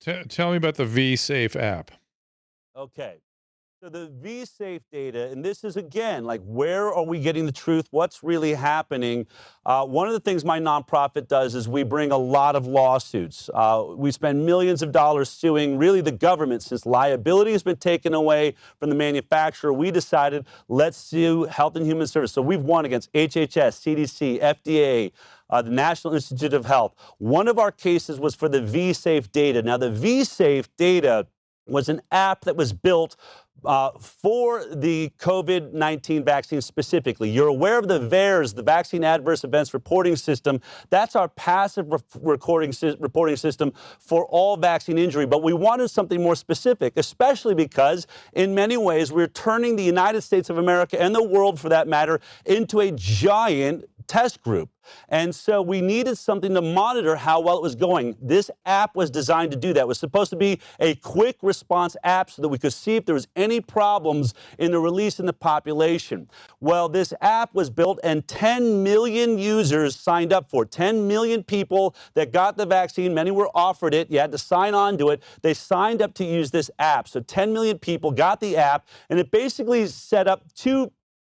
t- tell me about the V-Safe app. Okay. So the V-Safe data, and this is again, like where are we getting the truth? What's really happening? Uh, one of the things my nonprofit does is we bring a lot of lawsuits. Uh, we spend millions of dollars suing really the government since liability has been taken away from the manufacturer. We decided let's sue Health and Human Services. So we've won against HHS, CDC, FDA, uh, the National Institute of Health. One of our cases was for the V-Safe data. Now the V-Safe data was an app that was built uh, for the COVID 19 vaccine specifically. You're aware of the VAERS, the Vaccine Adverse Events Reporting System. That's our passive re- recording sy- reporting system for all vaccine injury. But we wanted something more specific, especially because, in many ways, we're turning the United States of America and the world, for that matter, into a giant test group. And so we needed something to monitor how well it was going. This app was designed to do that. It was supposed to be a quick response app so that we could see if there was any problems in the release in the population. Well, this app was built and 10 million users signed up for it. 10 million people that got the vaccine. Many were offered it. You had to sign on to it. They signed up to use this app. So 10 million people got the app and it basically set up two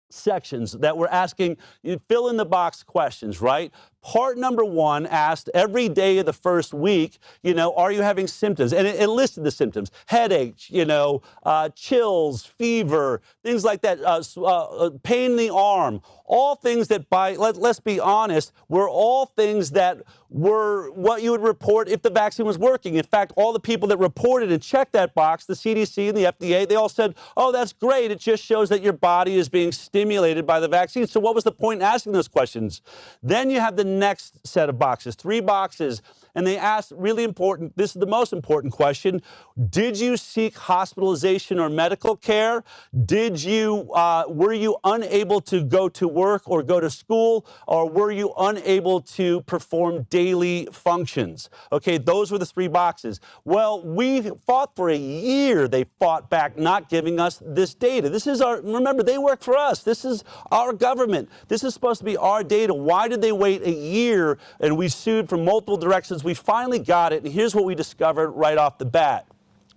sections that were asking you fill in the box questions, right? Part number one asked every day of the first week, you know, are you having symptoms? And it, it listed the symptoms headache, you know, uh, chills, fever, things like that, uh, uh, uh, pain in the arm, all things that, by, let, let's be honest, were all things that were what you would report if the vaccine was working. In fact, all the people that reported and checked that box, the CDC and the FDA, they all said, oh, that's great. It just shows that your body is being stimulated by the vaccine. So, what was the point in asking those questions? Then you have the next set of boxes, three boxes and they asked really important this is the most important question did you seek hospitalization or medical care? Did you uh, were you unable to go to work or go to school or were you unable to perform daily functions? Okay those were the three boxes. Well we fought for a year they fought back not giving us this data. This is our remember they work for us. This is our government. This is supposed to be our data. Why did they wait a year and we sued from multiple directions we finally got it, and here's what we discovered right off the bat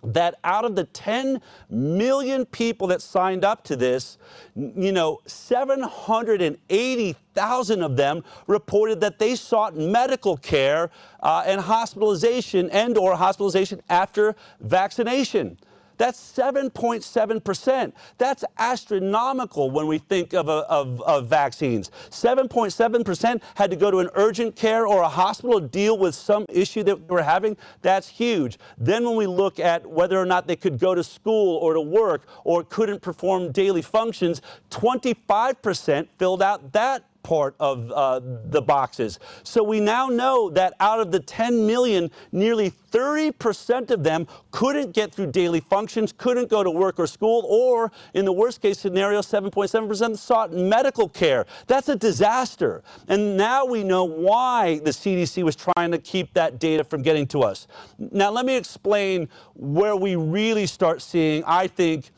that out of the 10 million people that signed up to this, you know, 780,000 of them reported that they sought medical care uh, and hospitalization and or hospitalization after vaccination. That's 7.7%. That's astronomical when we think of, of, of vaccines. 7.7% had to go to an urgent care or a hospital to deal with some issue that we were having. That's huge. Then when we look at whether or not they could go to school or to work or couldn't perform daily functions, 25% filled out that part of uh, the boxes. So we now know that out of the 10 million, nearly 30% of them couldn't get through daily functions, couldn't go to work or school, or in the worst case scenario, 7.7% sought medical care. That's a disaster. And now we know why the CDC was trying to keep that data from getting to us. Now, let me explain where we really start seeing, I think,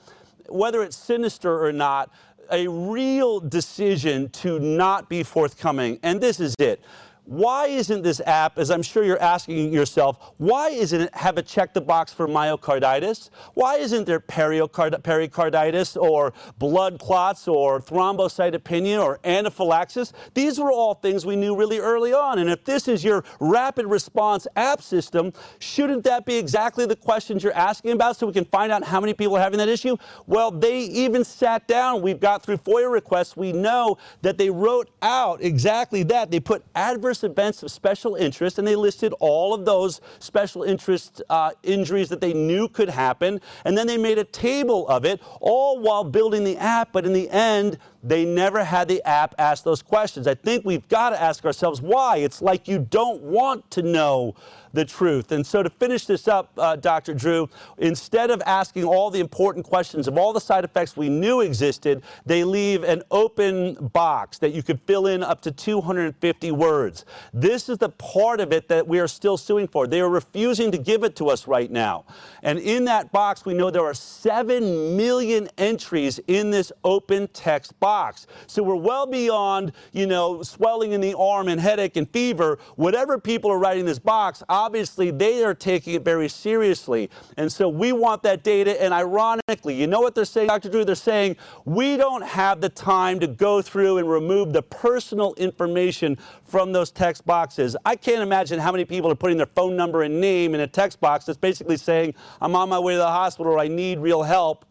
whether it's sinister or not, a real decision to not be forthcoming. And this is it why isn't this app, as I'm sure you're asking yourself, why isn't it have it check the box for myocarditis? Why isn't there pericard- pericarditis or blood clots or thrombocytopenia or anaphylaxis? These were all things we knew really early on. And if this is your rapid response app system, shouldn't that be exactly the questions you're asking about so we can find out how many people are having that issue? Well, they even sat down. We've got through FOIA requests. We know that they wrote out exactly that. They put adverse events of special interest, and they listed all of those special interest uh, injuries that they knew could happen. And then they made a table of it, all while building the app. But in the end, they never had the app ask those questions. I think we've got to ask ourselves why. It's like you don't want to know the truth. And so, to finish this up, uh, Dr. Drew, instead of asking all the important questions of all the side effects we knew existed, they leave an open box that you could fill in up to 250 words. This is the part of it that we are still suing for. They are refusing to give it to us right now. And in that box, we know there are 7 million entries in this open text box box. So we're well beyond, you know, swelling in the arm and headache and fever. Whatever people are writing this box, obviously they are taking it very seriously. And so we want that data. And ironically, you know what they're saying, Dr. Drew? They're saying we don't have the time to go through and remove the personal information from those text boxes. I can't imagine how many people are putting their phone number and name in a text box that's basically saying, I'm on my way to the hospital or I need real help.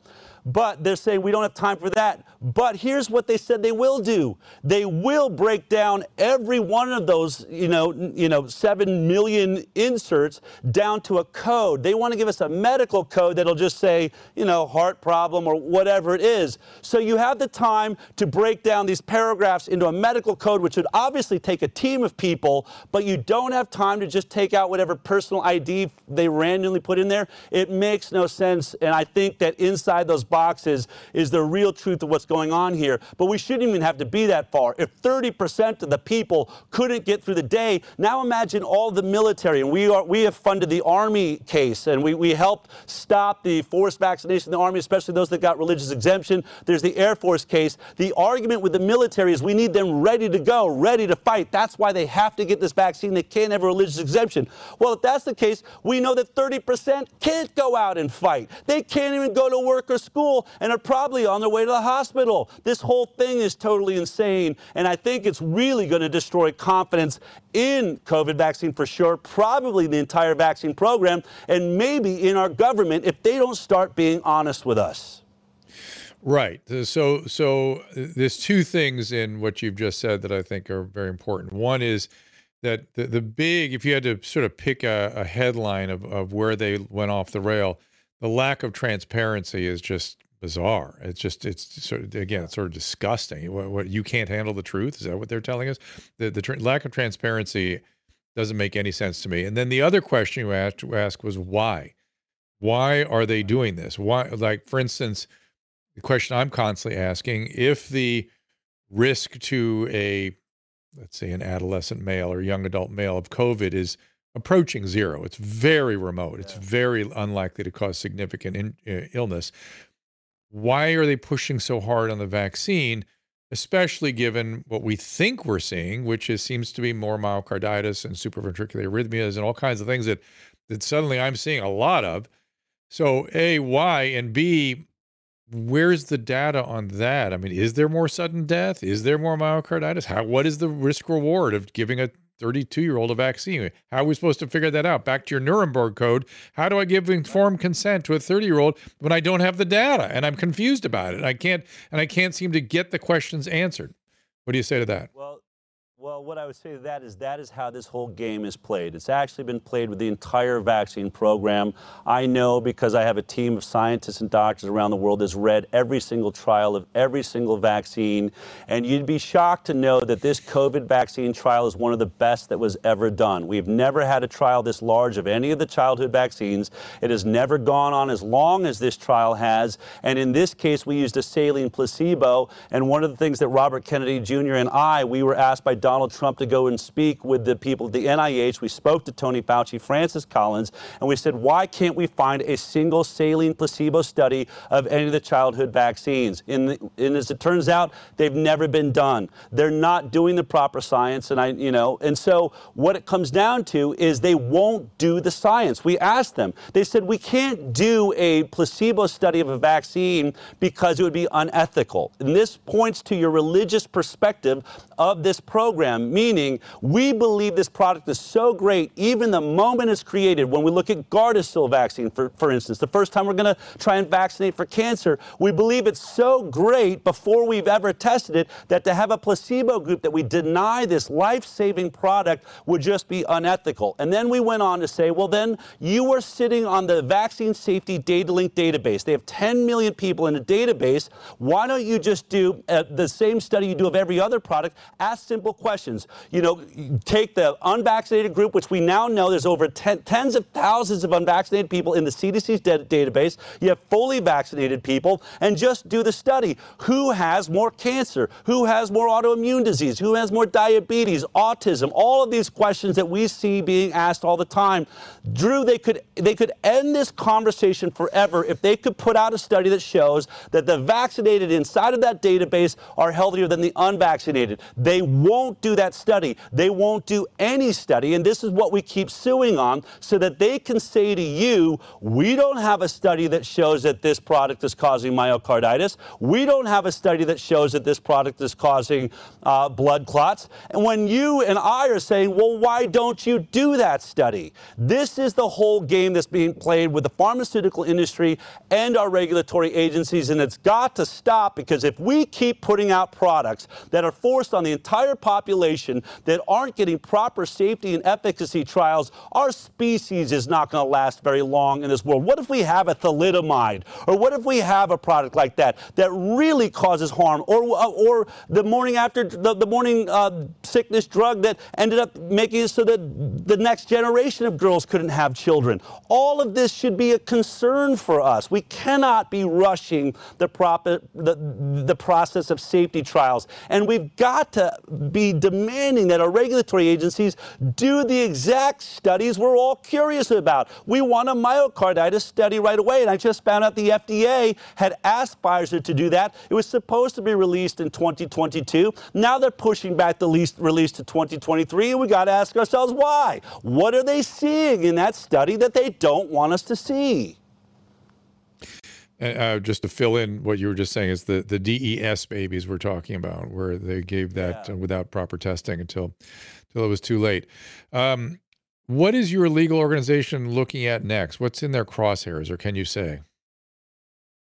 But they're saying we don't have time for that. But here's what they said they will do. They will break down every one of those, you know, you know, 7 million inserts down to a code. They want to give us a medical code that'll just say, you know, heart problem or whatever it is. So you have the time to break down these paragraphs into a medical code, which would obviously take a team of people, but you don't have time to just take out whatever personal ID they randomly put in there. It makes no sense. And I think that inside those boxes is the real truth of what's going on here. But we shouldn't even have to be that far. If 30% of the people couldn't get through the day, now imagine all the military. And we, are, we have funded the Army case, and we, we helped stop the forced vaccination in the Army, especially those that got religious exemption. There's the Air Force case. The argument with the military is we need them ready to go, ready to fight. That's why they have to get this vaccine. They can't have a religious exemption. Well, if that's the case, we know that 30% can't go out and fight. They can't even go to work or school school and are probably on their way to the hospital. This whole thing is totally insane. And I think it's really going to destroy confidence in COVID vaccine for sure, probably the entire vaccine program, and maybe in our government if they don't start being honest with us. Right. So, so uh, there's two things in what you've just said that I think are very important. One is that the, the big, if you had to sort of pick a, a headline of, of where they went off the rail, the lack of transparency is just bizarre. It's just, it's sort of, again, it's sort of disgusting. What, what you can't handle the truth? Is that what they're telling us? The, the tra- lack of transparency doesn't make any sense to me. And then the other question you asked, you asked was why? Why are they doing this? Why, like, for instance, the question I'm constantly asking if the risk to a, let's say, an adolescent male or young adult male of COVID is approaching zero, it's very remote, it's very unlikely to cause significant in, uh, illness. Why are they pushing so hard on the vaccine, especially given what we think we're seeing, which is seems to be more myocarditis and supraventricular arrhythmias and all kinds of things that that suddenly I'm seeing a lot of. So, A, why? And B, where's the data on that? I mean, is there more sudden death? Is there more myocarditis? How what is the risk reward of giving a 32 year old a vaccine? How are we supposed to figure that out? Back to your Nuremberg code. How do I give informed consent to a 30 year old when I don't have the data and I'm confused about it? I can't and I can't seem to get the questions answered. What do you say to that? Well, well, what I would say to that is that is how this whole game is played. It's actually been played with the entire vaccine program. I know because I have a team of scientists and doctors around the world that's read every single trial of every single vaccine. And you'd be shocked to know that this COVID vaccine trial is one of the best that was ever done. We've never had a trial this large of any of the childhood vaccines. It has never gone on as long as this trial has. And in this case, we used a saline placebo. And one of the things that Robert Kennedy Jr. and I, we were asked by Donald Trump to go and speak with the people at the NIH. We spoke to Tony Fauci, Francis Collins, and we said, why can't we find a single saline placebo study of any of the childhood vaccines? And, as it turns out, they've never been done. They're not doing the proper science, and I, you know, and so what it comes down to is they won't do the science. We asked them. They said we can't do a placebo study of a vaccine because it would be unethical. And this points to your religious perspective of this program program, meaning we believe this product is so great, even the moment it's created, when we look at Gardasil vaccine, for, for instance, the first time we're going to try and vaccinate for cancer, we believe it's so great before we've ever tested it that to have a placebo group that we deny this life saving product would just be unethical. And then we went on to say, well, then you are sitting on the vaccine safety data link database. They have 10 million people in a database. Why don't you just do uh, the same study you do of every other product? Ask simple questions questions. You know, take the unvaccinated group, which we now know there's over ten, tens of thousands of unvaccinated people in the CDC's de- database. You have fully vaccinated people, and just do the study. Who has more cancer? Who has more autoimmune disease? Who has more diabetes, autism? All of these questions that we see being asked all the time. Drew, they could they could end this conversation forever if they could put out a study that shows that the vaccinated inside of that database are healthier than the unvaccinated. They won't do that study. They won't do any study. And this is what we keep suing on so that they can say to you, we don't have a study that shows that this product is causing myocarditis. We don't have a study that shows that this product is causing uh, blood clots. And when you and I are saying, well, why don't you do that study? This is the whole game that's being played with the pharmaceutical industry and our regulatory agencies. And it's got to stop because if we keep putting out products that are forced on the entire population, population that aren't getting proper safety and efficacy trials, our species is not going to last very long in this world. What if we have a thalidomide? Or what if we have a product like that that really causes harm? Or, uh, or the morning after, the, the morning uh, sickness drug that ended up making it so that the next generation of girls couldn't have children. All of this should be a concern for us. We cannot be rushing the, proper, the, the process of safety trials. And we've got to be demanding that our regulatory agencies do the exact studies we're all curious about. We want a myocarditis study right away, and I just found out the FDA had asked Pfizer to do that. It was supposed to be released in 2022. Now they're pushing back the release to 2023, and we got to ask ourselves why. What are they seeing in that study that they don't want us to see? Uh, just to fill in what you were just saying is the the DES babies we're talking about, where they gave that Yeah. uh, without proper testing until until it was too late. Um, what is your legal organization looking at next? What's in their crosshairs, or can you say?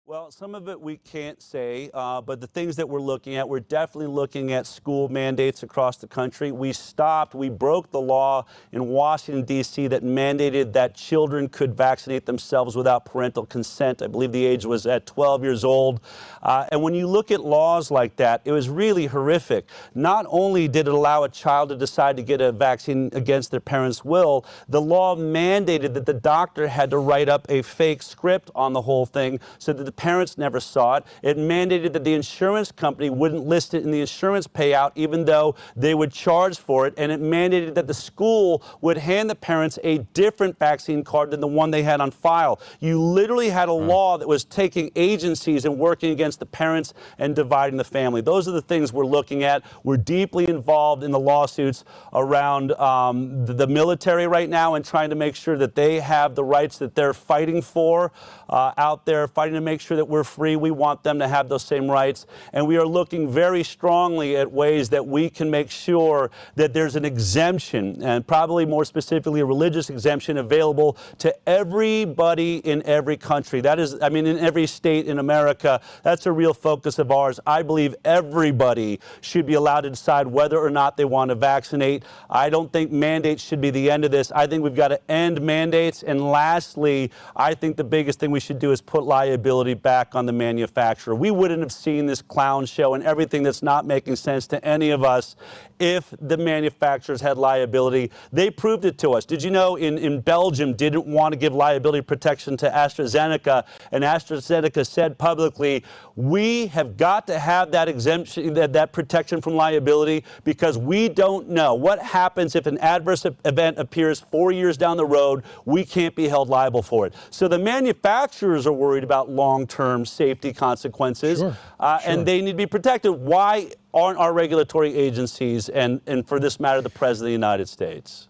Well, some of it we can't say, uh, but the things that we're looking at, we're definitely looking at school mandates across the country. We stopped, we broke the law in Washington, D.C., that mandated that children could vaccinate themselves without parental consent. I believe the age was at 12 years old. Uh, and when you look at laws like that, it was really horrific. Not only did it allow a child to decide to get a vaccine against their parents' will, the law mandated that the doctor had to write up a fake script on the whole thing so that the parents never saw it. It mandated that the insurance company wouldn't list it in the insurance payout, even though they would charge for it. And it mandated that the school would hand the parents a different vaccine card than the one they had on file. You literally had a law that was taking agencies and working against the parents and dividing the family. Those are the things we're looking at. We're deeply involved in the lawsuits around um, the, the military right now and trying to make sure that they have the rights that they're fighting for uh, out there, fighting to make sure that we're free. We want them to have those same rights. And we are looking very strongly at ways that we can make sure that there's an exemption, and probably more specifically, a religious exemption available to everybody in every country. That is, I mean, in every state in America. That's a real focus of ours. I believe everybody should be allowed to decide whether or not they want to vaccinate. I don't think mandates should be the end of this. I think we've got to end mandates. And lastly, I think the biggest thing we should do is put liability back on the manufacturer. We wouldn't have seen this clown show and everything that's not making sense to any of us if the manufacturers had liability. They proved it to us. Did you know in, in Belgium didn't want to give liability protection to AstraZeneca, and AstraZeneca said publicly, we have got to have that exemption, that, that protection from liability because we don't know what happens if an adverse event appears four years down the road. We can't be held liable for it. So the manufacturers are worried about long-term safety consequences, Sure, uh, sure. and they need to be protected. Why aren't our regulatory agencies and, and for this matter, the President of the United States?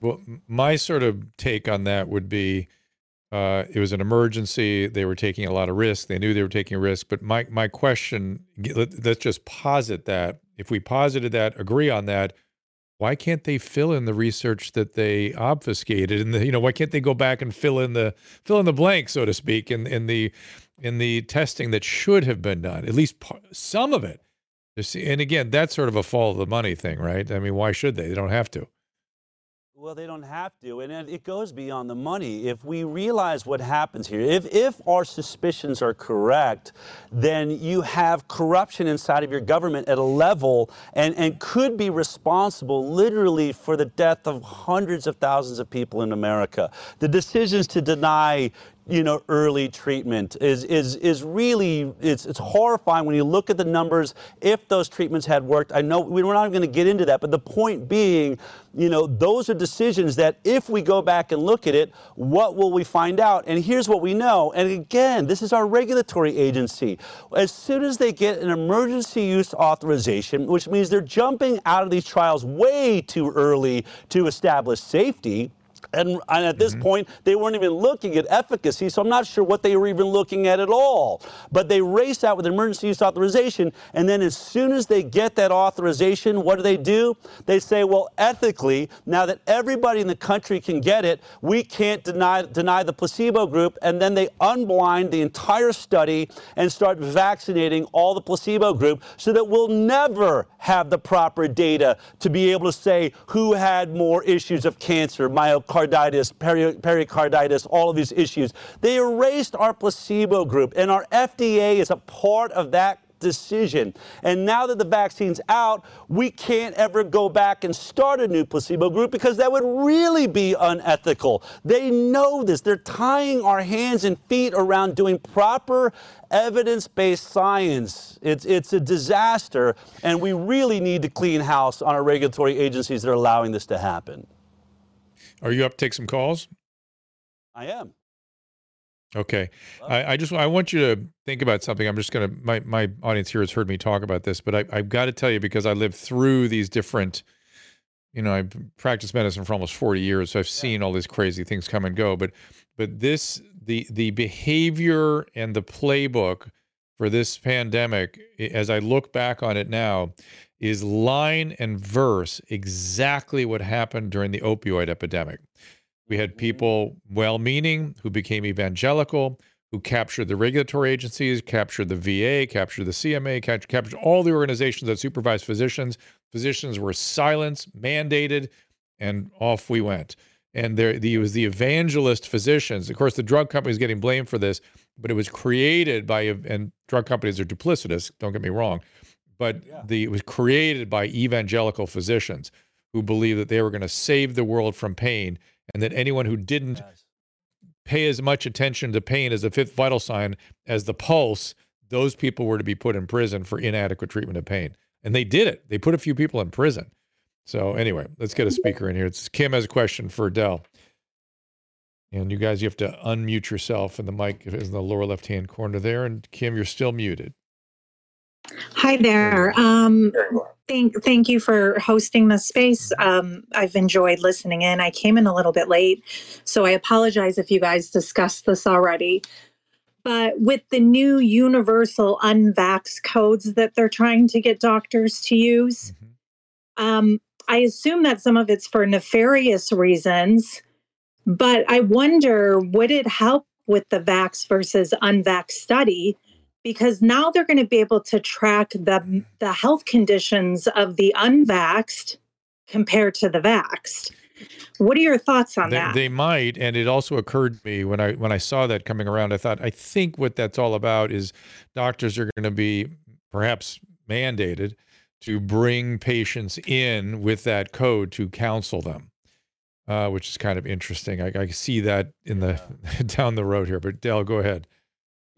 Well, my sort of take on that would be uh, it was an emergency. They were taking a lot of risk. They knew they were taking risk. But my my question, let, let's just posit that. If we posited that, agree on that, why can't they fill in the research that they obfuscated? And the, you know, why can't they go back and fill in the fill in the blank, so to speak, in in the in the testing that should have been done? At least par- some of it. And again, that's sort of a fall of the money thing, right? I mean, why should they? They don't have to. Well, they don't have to, and it goes beyond the money. If we realize what happens here, if, if our suspicions are correct, then you have corruption inside of your government at a level and, and could be responsible literally for the death of hundreds of thousands of people in America. The decisions to deny you know, early treatment is is is really it's it's horrifying when you look at the numbers. If those treatments had worked, I know we're not going to get into that, but the point being, you know, those are decisions that if we go back and look at it, what will we find out? And here's what we know. And again, this is our regulatory agency. As soon as they get an emergency use authorization, which means they're jumping out of these trials way too early to establish safety. And, and at this mm-hmm. point, they weren't even looking at efficacy, so I'm not sure what they were even looking at at all. But they race out with emergency use authorization, and then as soon as they get that authorization, what do they do? They say, well, ethically, now that everybody in the country can get it, we can't deny, deny the placebo group, and then they unblind the entire study and start vaccinating all the placebo group so that we'll never have the proper data to be able to say who had more issues of cancer, myocarditis, peri- pericarditis, all of these issues. They erased our placebo group, and our FDA is a part of that decision. And now that the vaccine's out, we can't ever go back and start a new placebo group because that would really be unethical. They know this. They're tying our hands and feet around doing proper evidence-based science. It's it's a disaster and we really need to clean house on our regulatory agencies that are allowing this to happen. Are you up to take some calls? I am. Okay. I, I just I want you to think about something. I'm just gonna my my audience here has heard me talk about this, but I, I've got to tell you because I lived through these different. You know, I've practiced medicine for almost 40 years, so I've seen all these crazy things come and go. But but this the the behavior and the playbook for this pandemic, as I look back on it now, is line and verse exactly what happened during the opioid epidemic. We had mm. people well meaning who became evangelical, who captured the regulatory agencies, captured the VA, captured the CMA, cap- captured all the organizations that supervise physicians. Physicians were silenced, mandated, and off we went. And there, the, it was the evangelist physicians. Of course, the drug companies getting blamed for this, but it was created by, and drug companies are duplicitous. Don't get me wrong, but the it was created by evangelical physicians who believed that they were going to save the world from pain, and that anyone who didn't pay as much attention to pain as the fifth vital sign as the pulse, those people were to be put in prison for inadequate treatment of pain. And they did it. They put a few people in prison. So anyway, let's get a speaker in here. It's Kim has a question for Del. And you guys, you have to unmute yourself, and the mic is in the lower left hand corner there. And Kim, you're still muted. Hi there. Um, thank thank you for hosting this space. Um, I've enjoyed listening in. I came in a little bit late, so I apologize if you guys discussed this already. But with the new universal unvax codes that they're trying to get doctors to use, um, I assume that some of it's for nefarious reasons. But I wonder, would it help with the vax versus unvax study? Because now they're going to be able to track the the health conditions of the unvaxxed compared to the vaxxed. What are your thoughts on They, that? they might, and it also occurred to me when I when I saw that coming around. I thought, I think what that's all about is doctors are going to be perhaps mandated to bring patients in with that code to counsel them, uh, which is kind of interesting. I, I see that in the down the road here. But Del, go ahead.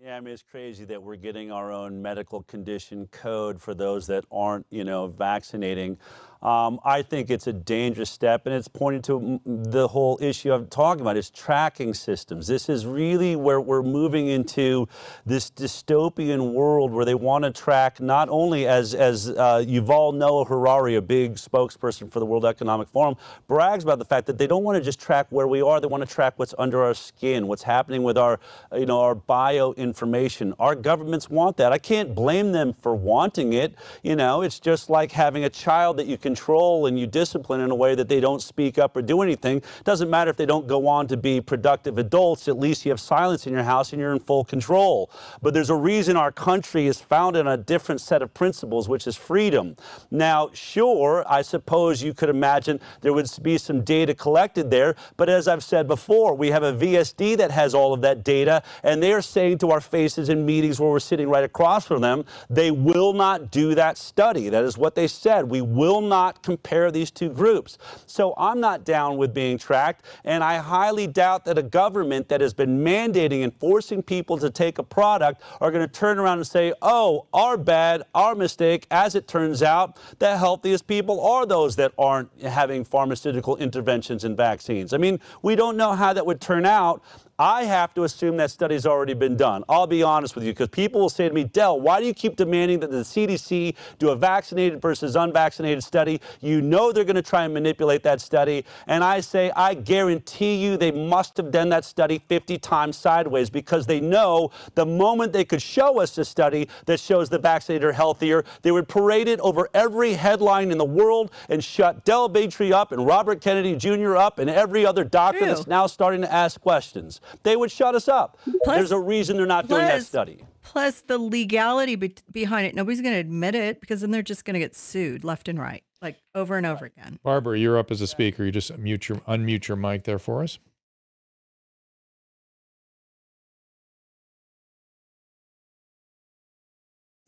Yeah, I mean, it's crazy that we're getting our own medical condition code for those that aren't, you know, vaccinating. Um, I think it's a dangerous step, and it's pointing to the whole issue I'm talking about is tracking systems. This is really where we're moving into this dystopian world where they want to track not only as as uh, Yuval Noah Harari, a big spokesperson for the World Economic Forum, brags about the fact that they don't want to just track where we are; they want to track what's under our skin, what's happening with our, you know, our bio information. Our governments want that. I can't blame them for wanting it. You know, it's just like having a child that you control and you discipline in a way that they don't speak up or do anything. Doesn't matter if they don't go on to be productive adults. At least you have silence in your house and you're in full control. But there's a reason our country is founded on a different set of principles, which is freedom. Now, sure, I suppose you could imagine there would be some data collected there. But as I've said before, we have a VSD that has all of that data, and they are saying to our faces in meetings where we're sitting right across from them, they will not do that study. That is what they said. We will not compare these two groups. So I'm not down with being tracked, and I highly doubt that a government that has been mandating and forcing people to take a product are going to turn around and say, oh, our bad, our mistake. As it turns out, the healthiest people are those that aren't having pharmaceutical interventions and vaccines. I mean, we don't know how that would turn out. I have to assume that study's already been done. I'll be honest with you, because people will say to me, Del, why do you keep demanding that the CDC do a vaccinated versus unvaccinated study? You know they're going to try and manipulate that study. And I say, I guarantee you they must have done that study 50 times sideways because they know the moment they could show us a study that shows the vaccinated are healthier, they would parade it over every headline in the world and shut Del Bigtree up and Robert Kennedy Jr. up and every other doctor True. that's now starting to ask questions. They would shut us up. Plus- There's a reason they're not doing that study. Plus the legality be- behind it. Nobody's going to admit it because then they're just going to get sued left and right, like over and over again. Barbara, you're up as a speaker. You just mute your unmute your mic there for us.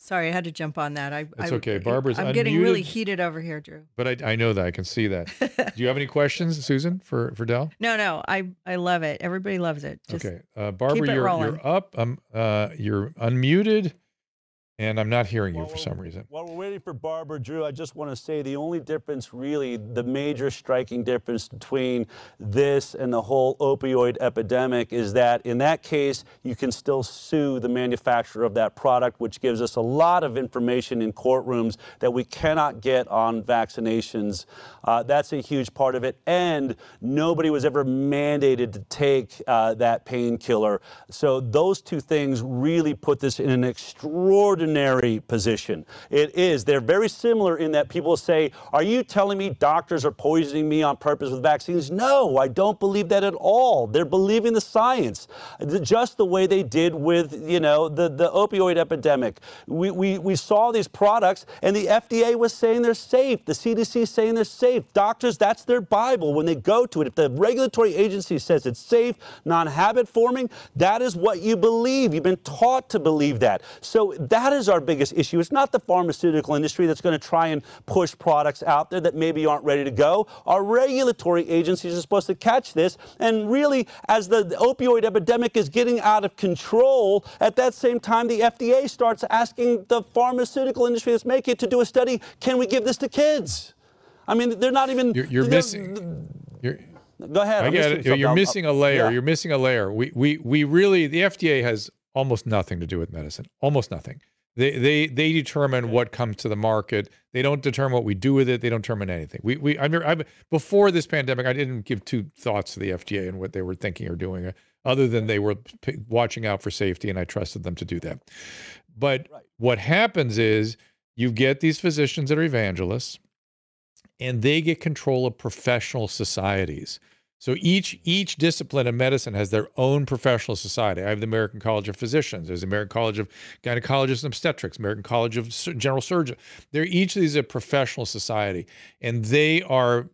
Sorry, I had to jump on that. I, That's I- okay. Barbara's I'm getting really heated over here, Drew. But I, I know that I can see that. Do you have any questions, Susan, for for Del? No, no, I I love it. Everybody loves it. Just okay, uh, Barbara, you're rolling. you're up. Um, uh, you're unmuted. And I'm not hearing you for some reason. While we're waiting for Barbara Drew, I just want to say the only difference, really, the major striking difference between this and the whole opioid epidemic is that in that case, you can still sue the manufacturer of that product, which gives us a lot of information in courtrooms that we cannot get on vaccinations. Uh, that's a huge part of it. And nobody was ever mandated to take uh, that painkiller. So those two things really put this in an extraordinary position. It is. They're very similar in that people say, Are you telling me doctors are poisoning me on purpose with vaccines? No, I don't believe that at all. They're believing the science, just the way they did with, you know, the, the opioid epidemic. We, we, we saw these products, and the FDA was saying they're safe. The CDC is saying they're safe. Doctors, that's their Bible when they go to it. If the regulatory agency says it's safe, non habit forming, that is what you believe. You've been taught to believe that. So that is our biggest issue. It's not the pharmaceutical industry that's going to try and push products out there that maybe aren't ready to go. Our regulatory agencies are supposed to catch this. And really, as the opioid epidemic is getting out of control, at that same time, the FDA starts asking the pharmaceutical industry that's making it to do a study can we give this to kids? I mean, they're not even. You're, you're missing. You're, Go ahead. I get it. You're, you're missing a layer. yeah. You're missing a layer. We we we really the FDA has almost nothing to do with medicine. Almost nothing. They they they determine what comes to the market. They don't determine what we do with it. They don't determine anything. We we I remember I, before this pandemic, I didn't give two thoughts to the FDA and what they were thinking or doing, other than they were p- watching out for safety, and I trusted them to do that. But what happens is you get these physicians that are evangelists, and they get control of professional societies. So each each discipline of medicine has their own professional society. I have the American College of Physicians. There's the American College of Gynecologists and Obstetrics, American College of General Surgeons. They're each of these a professional society, and they are.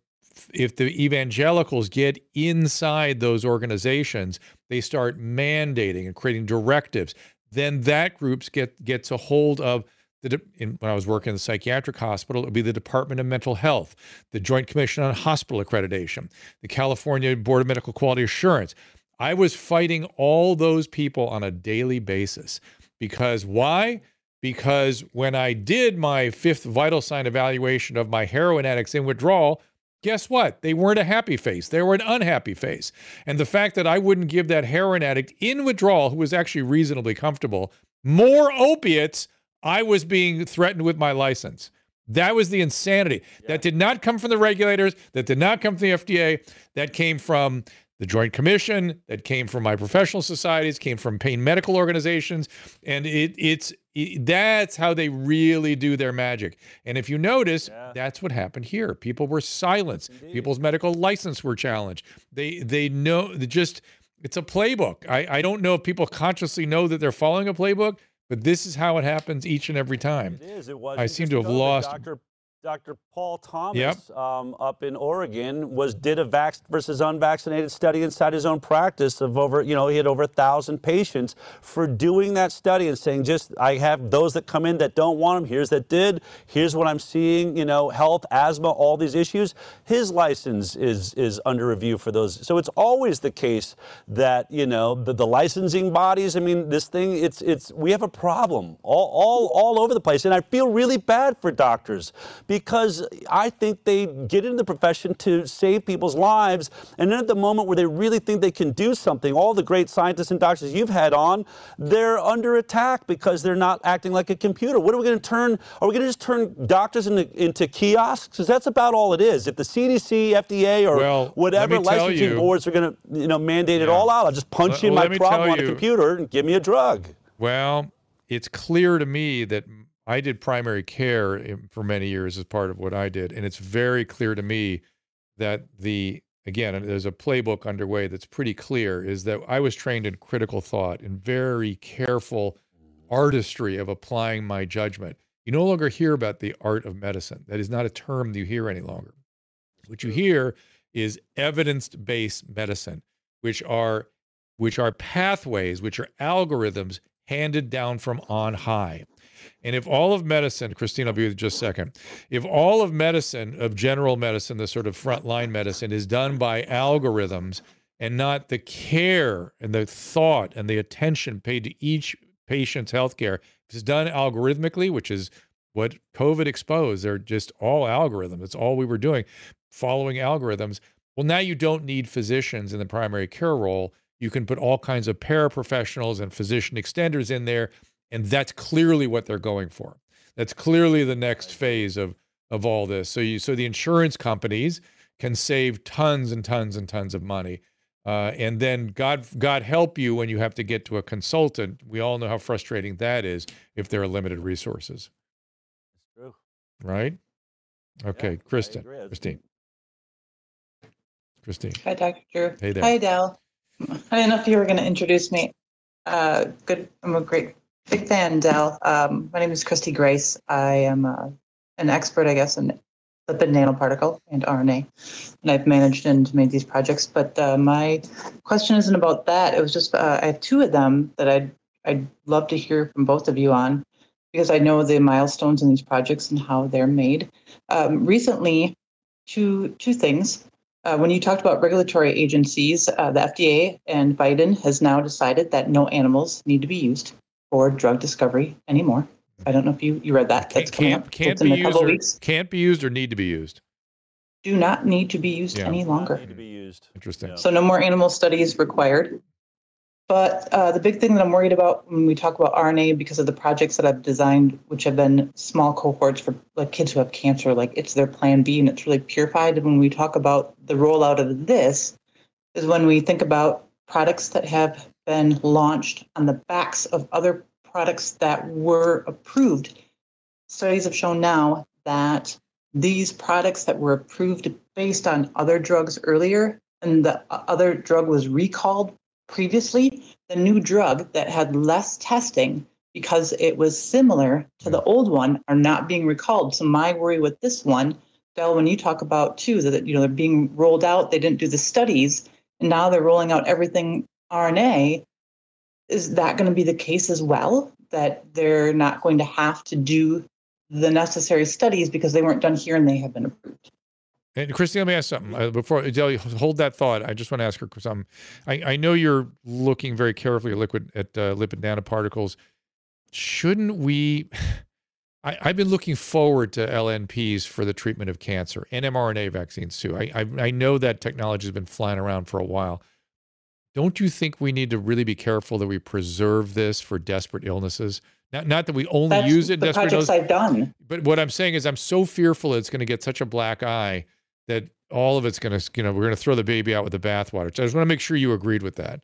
If the evangelicals get inside those organizations, they start mandating and creating directives. Then that groups get gets a hold of the, in, when I was working in the psychiatric hospital, it would be the Department of Mental Health, the Joint Commission on Hospital Accreditation, the California Board of Medical Quality Assurance. I was fighting all those people on a daily basis because why? Because when I did my fifth vital sign evaluation of my heroin addicts in withdrawal, guess what? They weren't a happy face. They were an unhappy face. And the fact that I wouldn't give that heroin addict in withdrawal, who was actually reasonably comfortable, more opiates, I was being threatened with my license. That was the insanity. That did not come from the regulators. That did not come from the FDA. That came from the Joint Commission. That came from my professional societies. Came from pain medical organizations. And it, it's it, that's how they really do their magic. And if you notice, that's what happened here. People were silenced. People's medical license were challenged. They they know they just it's a playbook. I, I don't know if people consciously know that they're following a playbook, but this is how it happens each and every time. It is. It was. I seem to have lost. Dr. Dr. Paul Thomas um, up in Oregon was did a vax versus unvaccinated study inside his own practice of over, you know, he had over a thousand patients for doing that study and saying, just I have those that come in that don't want them. Here's that did. Here's what I'm seeing. You know, health, asthma, all these issues. His license is is under review for those. So it's always the case that you know the, the licensing bodies. I mean, this thing. It's it's we have a problem all all all over the place, and I feel really bad for doctors because I think they get into the profession to save people's lives. And then at the moment where they really think they can do something, all the great scientists and doctors you've had on, they're under attack because they're not acting like a computer. What are we going to turn? Are we going to just turn doctors into, into kiosks? Because that's about all it is. If the CDC, FDA, or Well, whatever licensing you- boards are going to you know, mandate it all out, I'll just punch Let- in my problem on a computer and give me a drug. Well, it's clear to me that I did primary care eh, for many years as part of what I did. And it's very clear to me that the, again, there's a playbook underway that's pretty clear is that I was trained in critical thought and very careful artistry of applying my judgment. You no longer hear about the art of medicine. That is not a term you hear any longer. What you hear is evidence-based medicine, which are which are pathways, which are algorithms handed down from on high. And if all of medicine, Christine, I'll be with you just a second. If all of medicine, of general medicine, the sort of frontline medicine, is done by algorithms and not the care and the thought and the attention paid to each patient's healthcare, it's done algorithmically, which is what COVID exposed. They're just all algorithms. That's all we were doing, following algorithms. Well, now you don't need physicians in the primary care role. You can put all kinds of paraprofessionals and physician extenders in there, and that's clearly what they're going for. That's clearly the next phase of of all this. So you so the insurance companies can save tons and tons and tons of money. Uh, and then God God help you when you have to get to a consultant. We all know how frustrating that is if there are limited resources. True. Right? Okay, I Kristen. Christine. Christine. Hi, Dr. Drew. Hey there. Hi, Adele. I didn't know if you were going to introduce me. Uh, good. I'm a great big fan, Del. Um, my name is Christy Grace. I am uh, an expert, I guess, in lipid nanoparticle and RNA, and I've managed and made these projects. But uh, my question isn't about that. It was just uh, I have two of them that I'd I'd love to hear from both of you on because I know the milestones in these projects and how they're made. Um, recently, two two things. Uh, when you talked about regulatory agencies, uh, the FDA and Biden has now decided that no animals need to be used for drug discovery anymore. I don't know if you, you read that. Can't, That's coming can't, up can't be a used couple or, weeks. can't be used or need to be used. Do not need to be used Yeah. any longer. Need to be used. Interesting. Yeah. So no more animal studies required. But uh, the big thing that I'm worried about when we talk about RNA, because of the projects that I've designed, which have been small cohorts for like kids who have cancer, like it's their plan B and it's really purified. And when we talk about the rollout of this, is when we think about products that have been launched on the backs of other products that were approved. Studies have shown now that these products that were approved based on other drugs earlier and the other drug was recalled previously, the new drug that had less testing because it was similar to the old one are not being recalled. So my worry with this one, Del, when you talk about too that you know they're being rolled out, they didn't do the studies, and now they're rolling out everything RNA. Is that going to be the case as well? That they're not going to have to do the necessary studies because they weren't done here and they have been approved. And Christine, let me ask something uh, before Adele, hold that thought. I just want to ask her something. I, I know you're looking very carefully at liquid at uh, lipid nanoparticles. Shouldn't we? I, I've been looking forward to LNPs for the treatment of cancer and mRNA vaccines too. I, I I know that technology has been flying around for a while. Don't you think we need to really be careful that we preserve this for desperate illnesses? Not, not that we only That's use it the desperate projects illnesses, I've done. but what I'm saying is, I'm so fearful it's going to get such a black eye that all of it's going to, you know, we're going to throw the baby out with the bathwater. So I just want to make sure you agreed with that.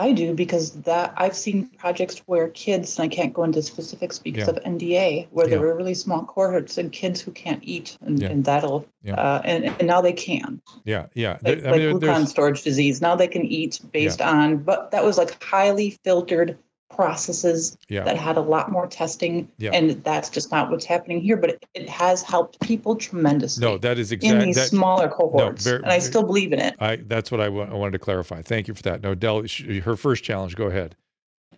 I do because that I've seen projects where kids, and I can't go into specifics because Yeah. of NDA, where there Yeah. were really small cohorts and kids who can't eat, and, Yeah. and that'll, uh, and, and now they can. Yeah, yeah. Like, There- I like mean, glycogen storage disease. Now they can eat based on, but that was like highly filtered processes yeah, that had a lot more testing, Yeah. and that's just not what's happening here. But it, it has helped people tremendously. no, that is exactly in these that. smaller cohorts, very- and I still believe in it. I that's what I wanted to clarify. Thank you for that. No, Del, her first challenge. Go ahead.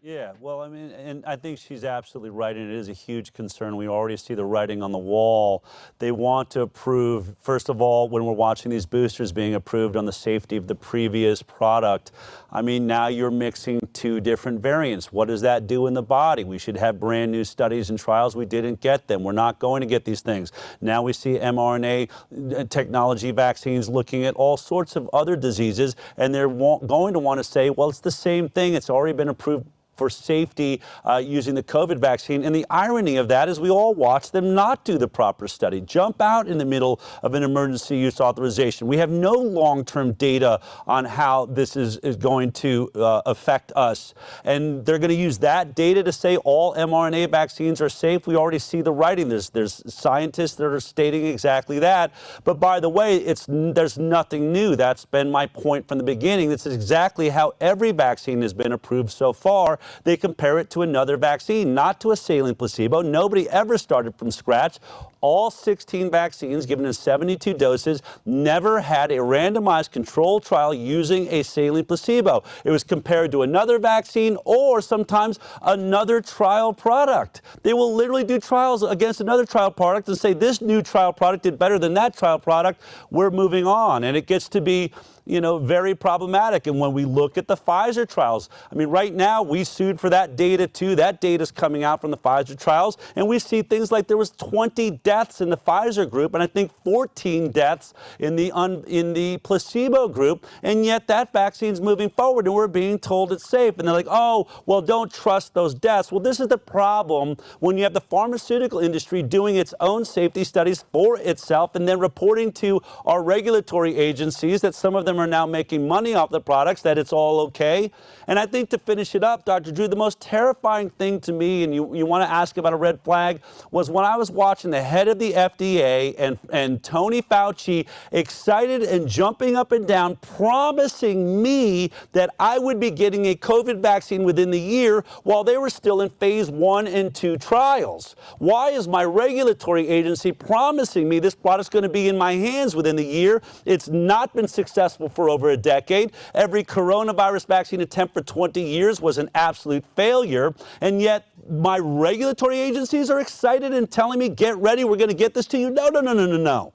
Yeah, well, I mean, and I think she's absolutely right, and it is a huge concern. We already see the writing on the wall. They want to approve, first of all, when we're watching these boosters being approved on the safety of the previous product. I mean, now you're mixing two different variants. What does that do in the body? We should have brand new studies and trials. We didn't get them. We're not going to get these things. Now we see mRNA uh, technology vaccines looking at all sorts of other diseases, and they're wa- going to want to say, well, it's the same thing. It's already been approved for safety uh, using the COVID vaccine. And the irony of that is we all watch them not do the proper study, jump out in the middle of an emergency use authorization. We have no long term data on how this is, is going to uh, affect us. And they're going to use that data to say all mRNA vaccines are safe. We already see the writing. There's, there's scientists that are stating exactly that. But by the way, it's, there's nothing new. That's been my point from the beginning. This is exactly how every vaccine has been approved so far. They compare it to another vaccine, not to a saline placebo. Nobody ever started from scratch. All 16 vaccines given in 72 doses never had a randomized controlled trial using a saline placebo. It was compared to another vaccine or sometimes another trial product. They will literally do trials against another trial product and say this new trial product did better than that trial product. We're moving on. And it gets to be you know, very problematic. And when we look at the Pfizer trials, I mean, right now we sued for that data too. That data is coming out from the Pfizer trials, and we see things like there was 20 deaths in the Pfizer group, and I think 14 deaths in the un, in the placebo group, and yet that vaccine's moving forward, and we're being told it's safe. And they're like, oh, well, don't trust those deaths. Well, this is the problem when you have the pharmaceutical industry doing its own safety studies for itself, and then reporting to our regulatory agencies that some of them are now making money off the products, that it's all okay. And I think to finish it up, Dr. Drew, the most terrifying thing to me, and you, you want to ask about a red flag, was when I was watching the head of the FDA and, and Tony Fauci excited and jumping up and down, promising me that I would be getting a COVID vaccine within the year while they were still in phase one and two trials. Why is my regulatory agency promising me this product's going to be in my hands within the year? It's not been successful for over a decade. Every coronavirus vaccine attempt for 20 years was an absolute failure. And yet, my regulatory agencies are excited and telling me, get ready, we're going to get this to you. No, no, no, no, no, no.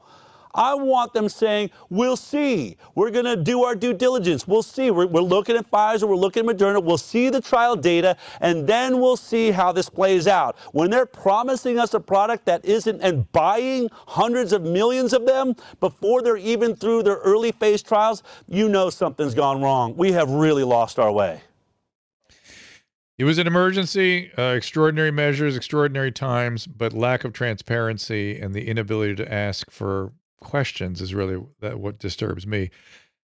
I want them saying, we'll see. We're going to do our due diligence. We'll see. We're, we're, looking at Pfizer, we're looking at Moderna. We'll see the trial data, and then we'll see how this plays out. When they're promising us a product that isn't, and buying hundreds of millions of them before they're even through their early phase trials, you know something's gone wrong. We have really lost our way. It was an emergency, uh, extraordinary measures, extraordinary times, but lack of transparency and the inability to ask for questions is really that what disturbs me.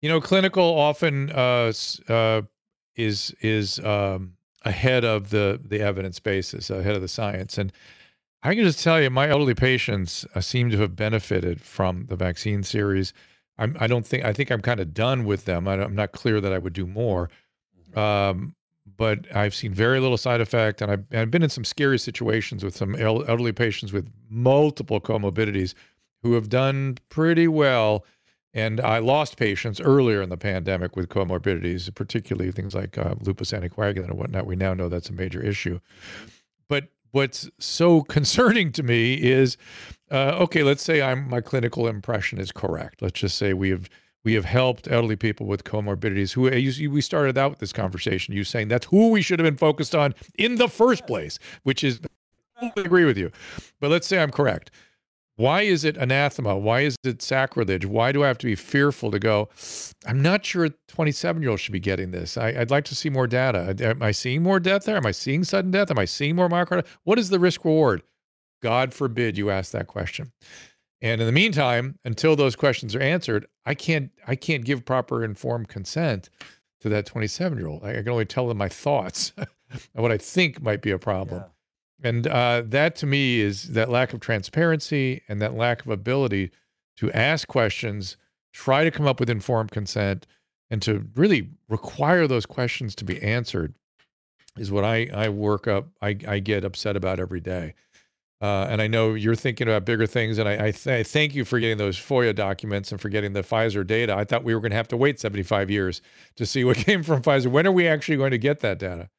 You know, clinical often uh, uh, is is um, ahead of the the evidence basis, ahead of the science, and I can just tell you, my elderly patients uh, seem to have benefited from the vaccine series. I'm, I don't think I think I'm kind of done with them. I, am not clear that I would do more. Um, but I've seen very little side effect, and I've, I've been in some scary situations with some elderly patients with multiple comorbidities who have done pretty well. And I lost patients earlier in the pandemic with comorbidities, particularly things like uh, lupus anticoagulant and whatnot. We now know that's a major issue. But what's so concerning to me is, uh, okay, let's say I'm my clinical impression is correct. Let's just say we have we have helped elderly people with comorbidities who you, we started out with this conversation you saying that's who we should have been focused on in the first place which is I agree with you but let's say i'm correct why is it anathema? Why is it sacrilege? Why do i have to be fearful to go i'm not sure 27 year olds should be getting this. I, would like to see more data. Am i seeing more death there? Am i seeing sudden death? Am i seeing more myocarditis? What is the risk reward god forbid you ask that question. And in the meantime, until those questions are answered, I can't I can't give proper informed consent to that 27 year old. I can only tell them my thoughts and what I think might be a problem. Yeah. And uh, that to me is that lack of transparency and that lack of ability to ask questions, try to come up with informed consent, and to really require those questions to be answered is what I, I work up, I, I get upset about every day. Uh, and I know you're thinking about bigger things, and I, I, th- I, thank you for getting those FOIA documents and for getting the Pfizer data. I thought we were going to have to wait 75 years to see what came from Pfizer. When are we actually going to get that data?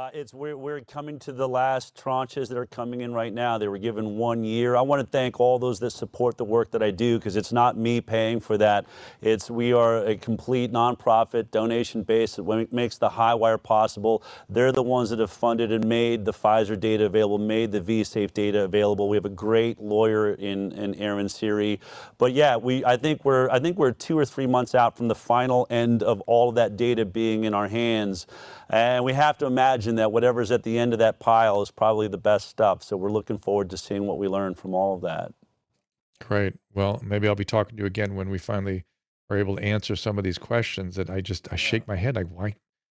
Uh, it's we're, we're coming to the last tranches that are coming in right now. They were given one year. I want to thank all those that support the work that I do because it's not me paying for that. It's we are a complete nonprofit, donation based. that makes the high wire possible. They're the ones that have funded and made the Pfizer data available, made the VSafe data available. We have a great lawyer in in Aaron Siri. But yeah, we I think we're I think we're two or three months out from the final end of all of that data being in our hands. And we have to imagine that whatever's at the end of that pile is probably the best stuff. So we're looking forward to seeing what we learn from all of that. Great. Well, maybe I'll be talking to you again when we finally are able to answer some of these questions that I just I shake my head like why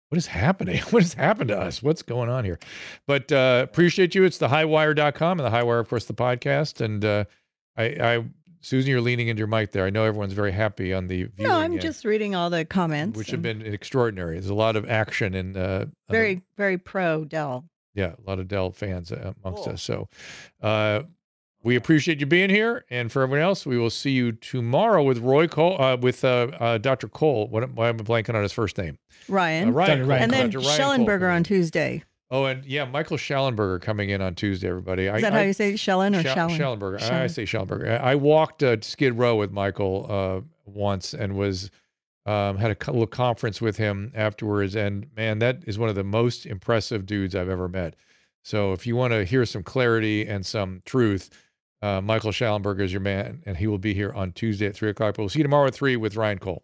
what is happening? What has happened to us? What's going on here? But uh appreciate you. It's the highwire.com and the highwire, of course, the podcast. And uh I, I Susan, you're leaning into your mic there. I know everyone's very happy on the No, I'm end, just reading all the comments. Which have been extraordinary. There's a lot of action and uh, very, very pro Del. Yeah, a lot of Del fans uh, amongst cool. us. So uh, we appreciate you being here. And for everyone else, we will see you tomorrow with Roy Cole, uh, with uh, uh, Dr. Cole. What, why am I blanking on his first name? Ryan. Ryan. Ryan. And then Shellenberger on Tuesday. Oh, and yeah, Michael Schallenberger coming in on Tuesday. Everybody, Is that how you say Shellen or Schall- Shellen? Schallenberger. I Schallen. say Schallenberger. I I walked uh, Skid Row with Michael uh, once and was um, had a little conference with him afterwards. And man, that is one of the most impressive dudes I've ever met. So if you want to hear some clarity and some truth, uh, Michael Schallenberger is your man, and he will be here on Tuesday at three o'clock. But we'll see you tomorrow at three with Ryan Cole.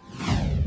you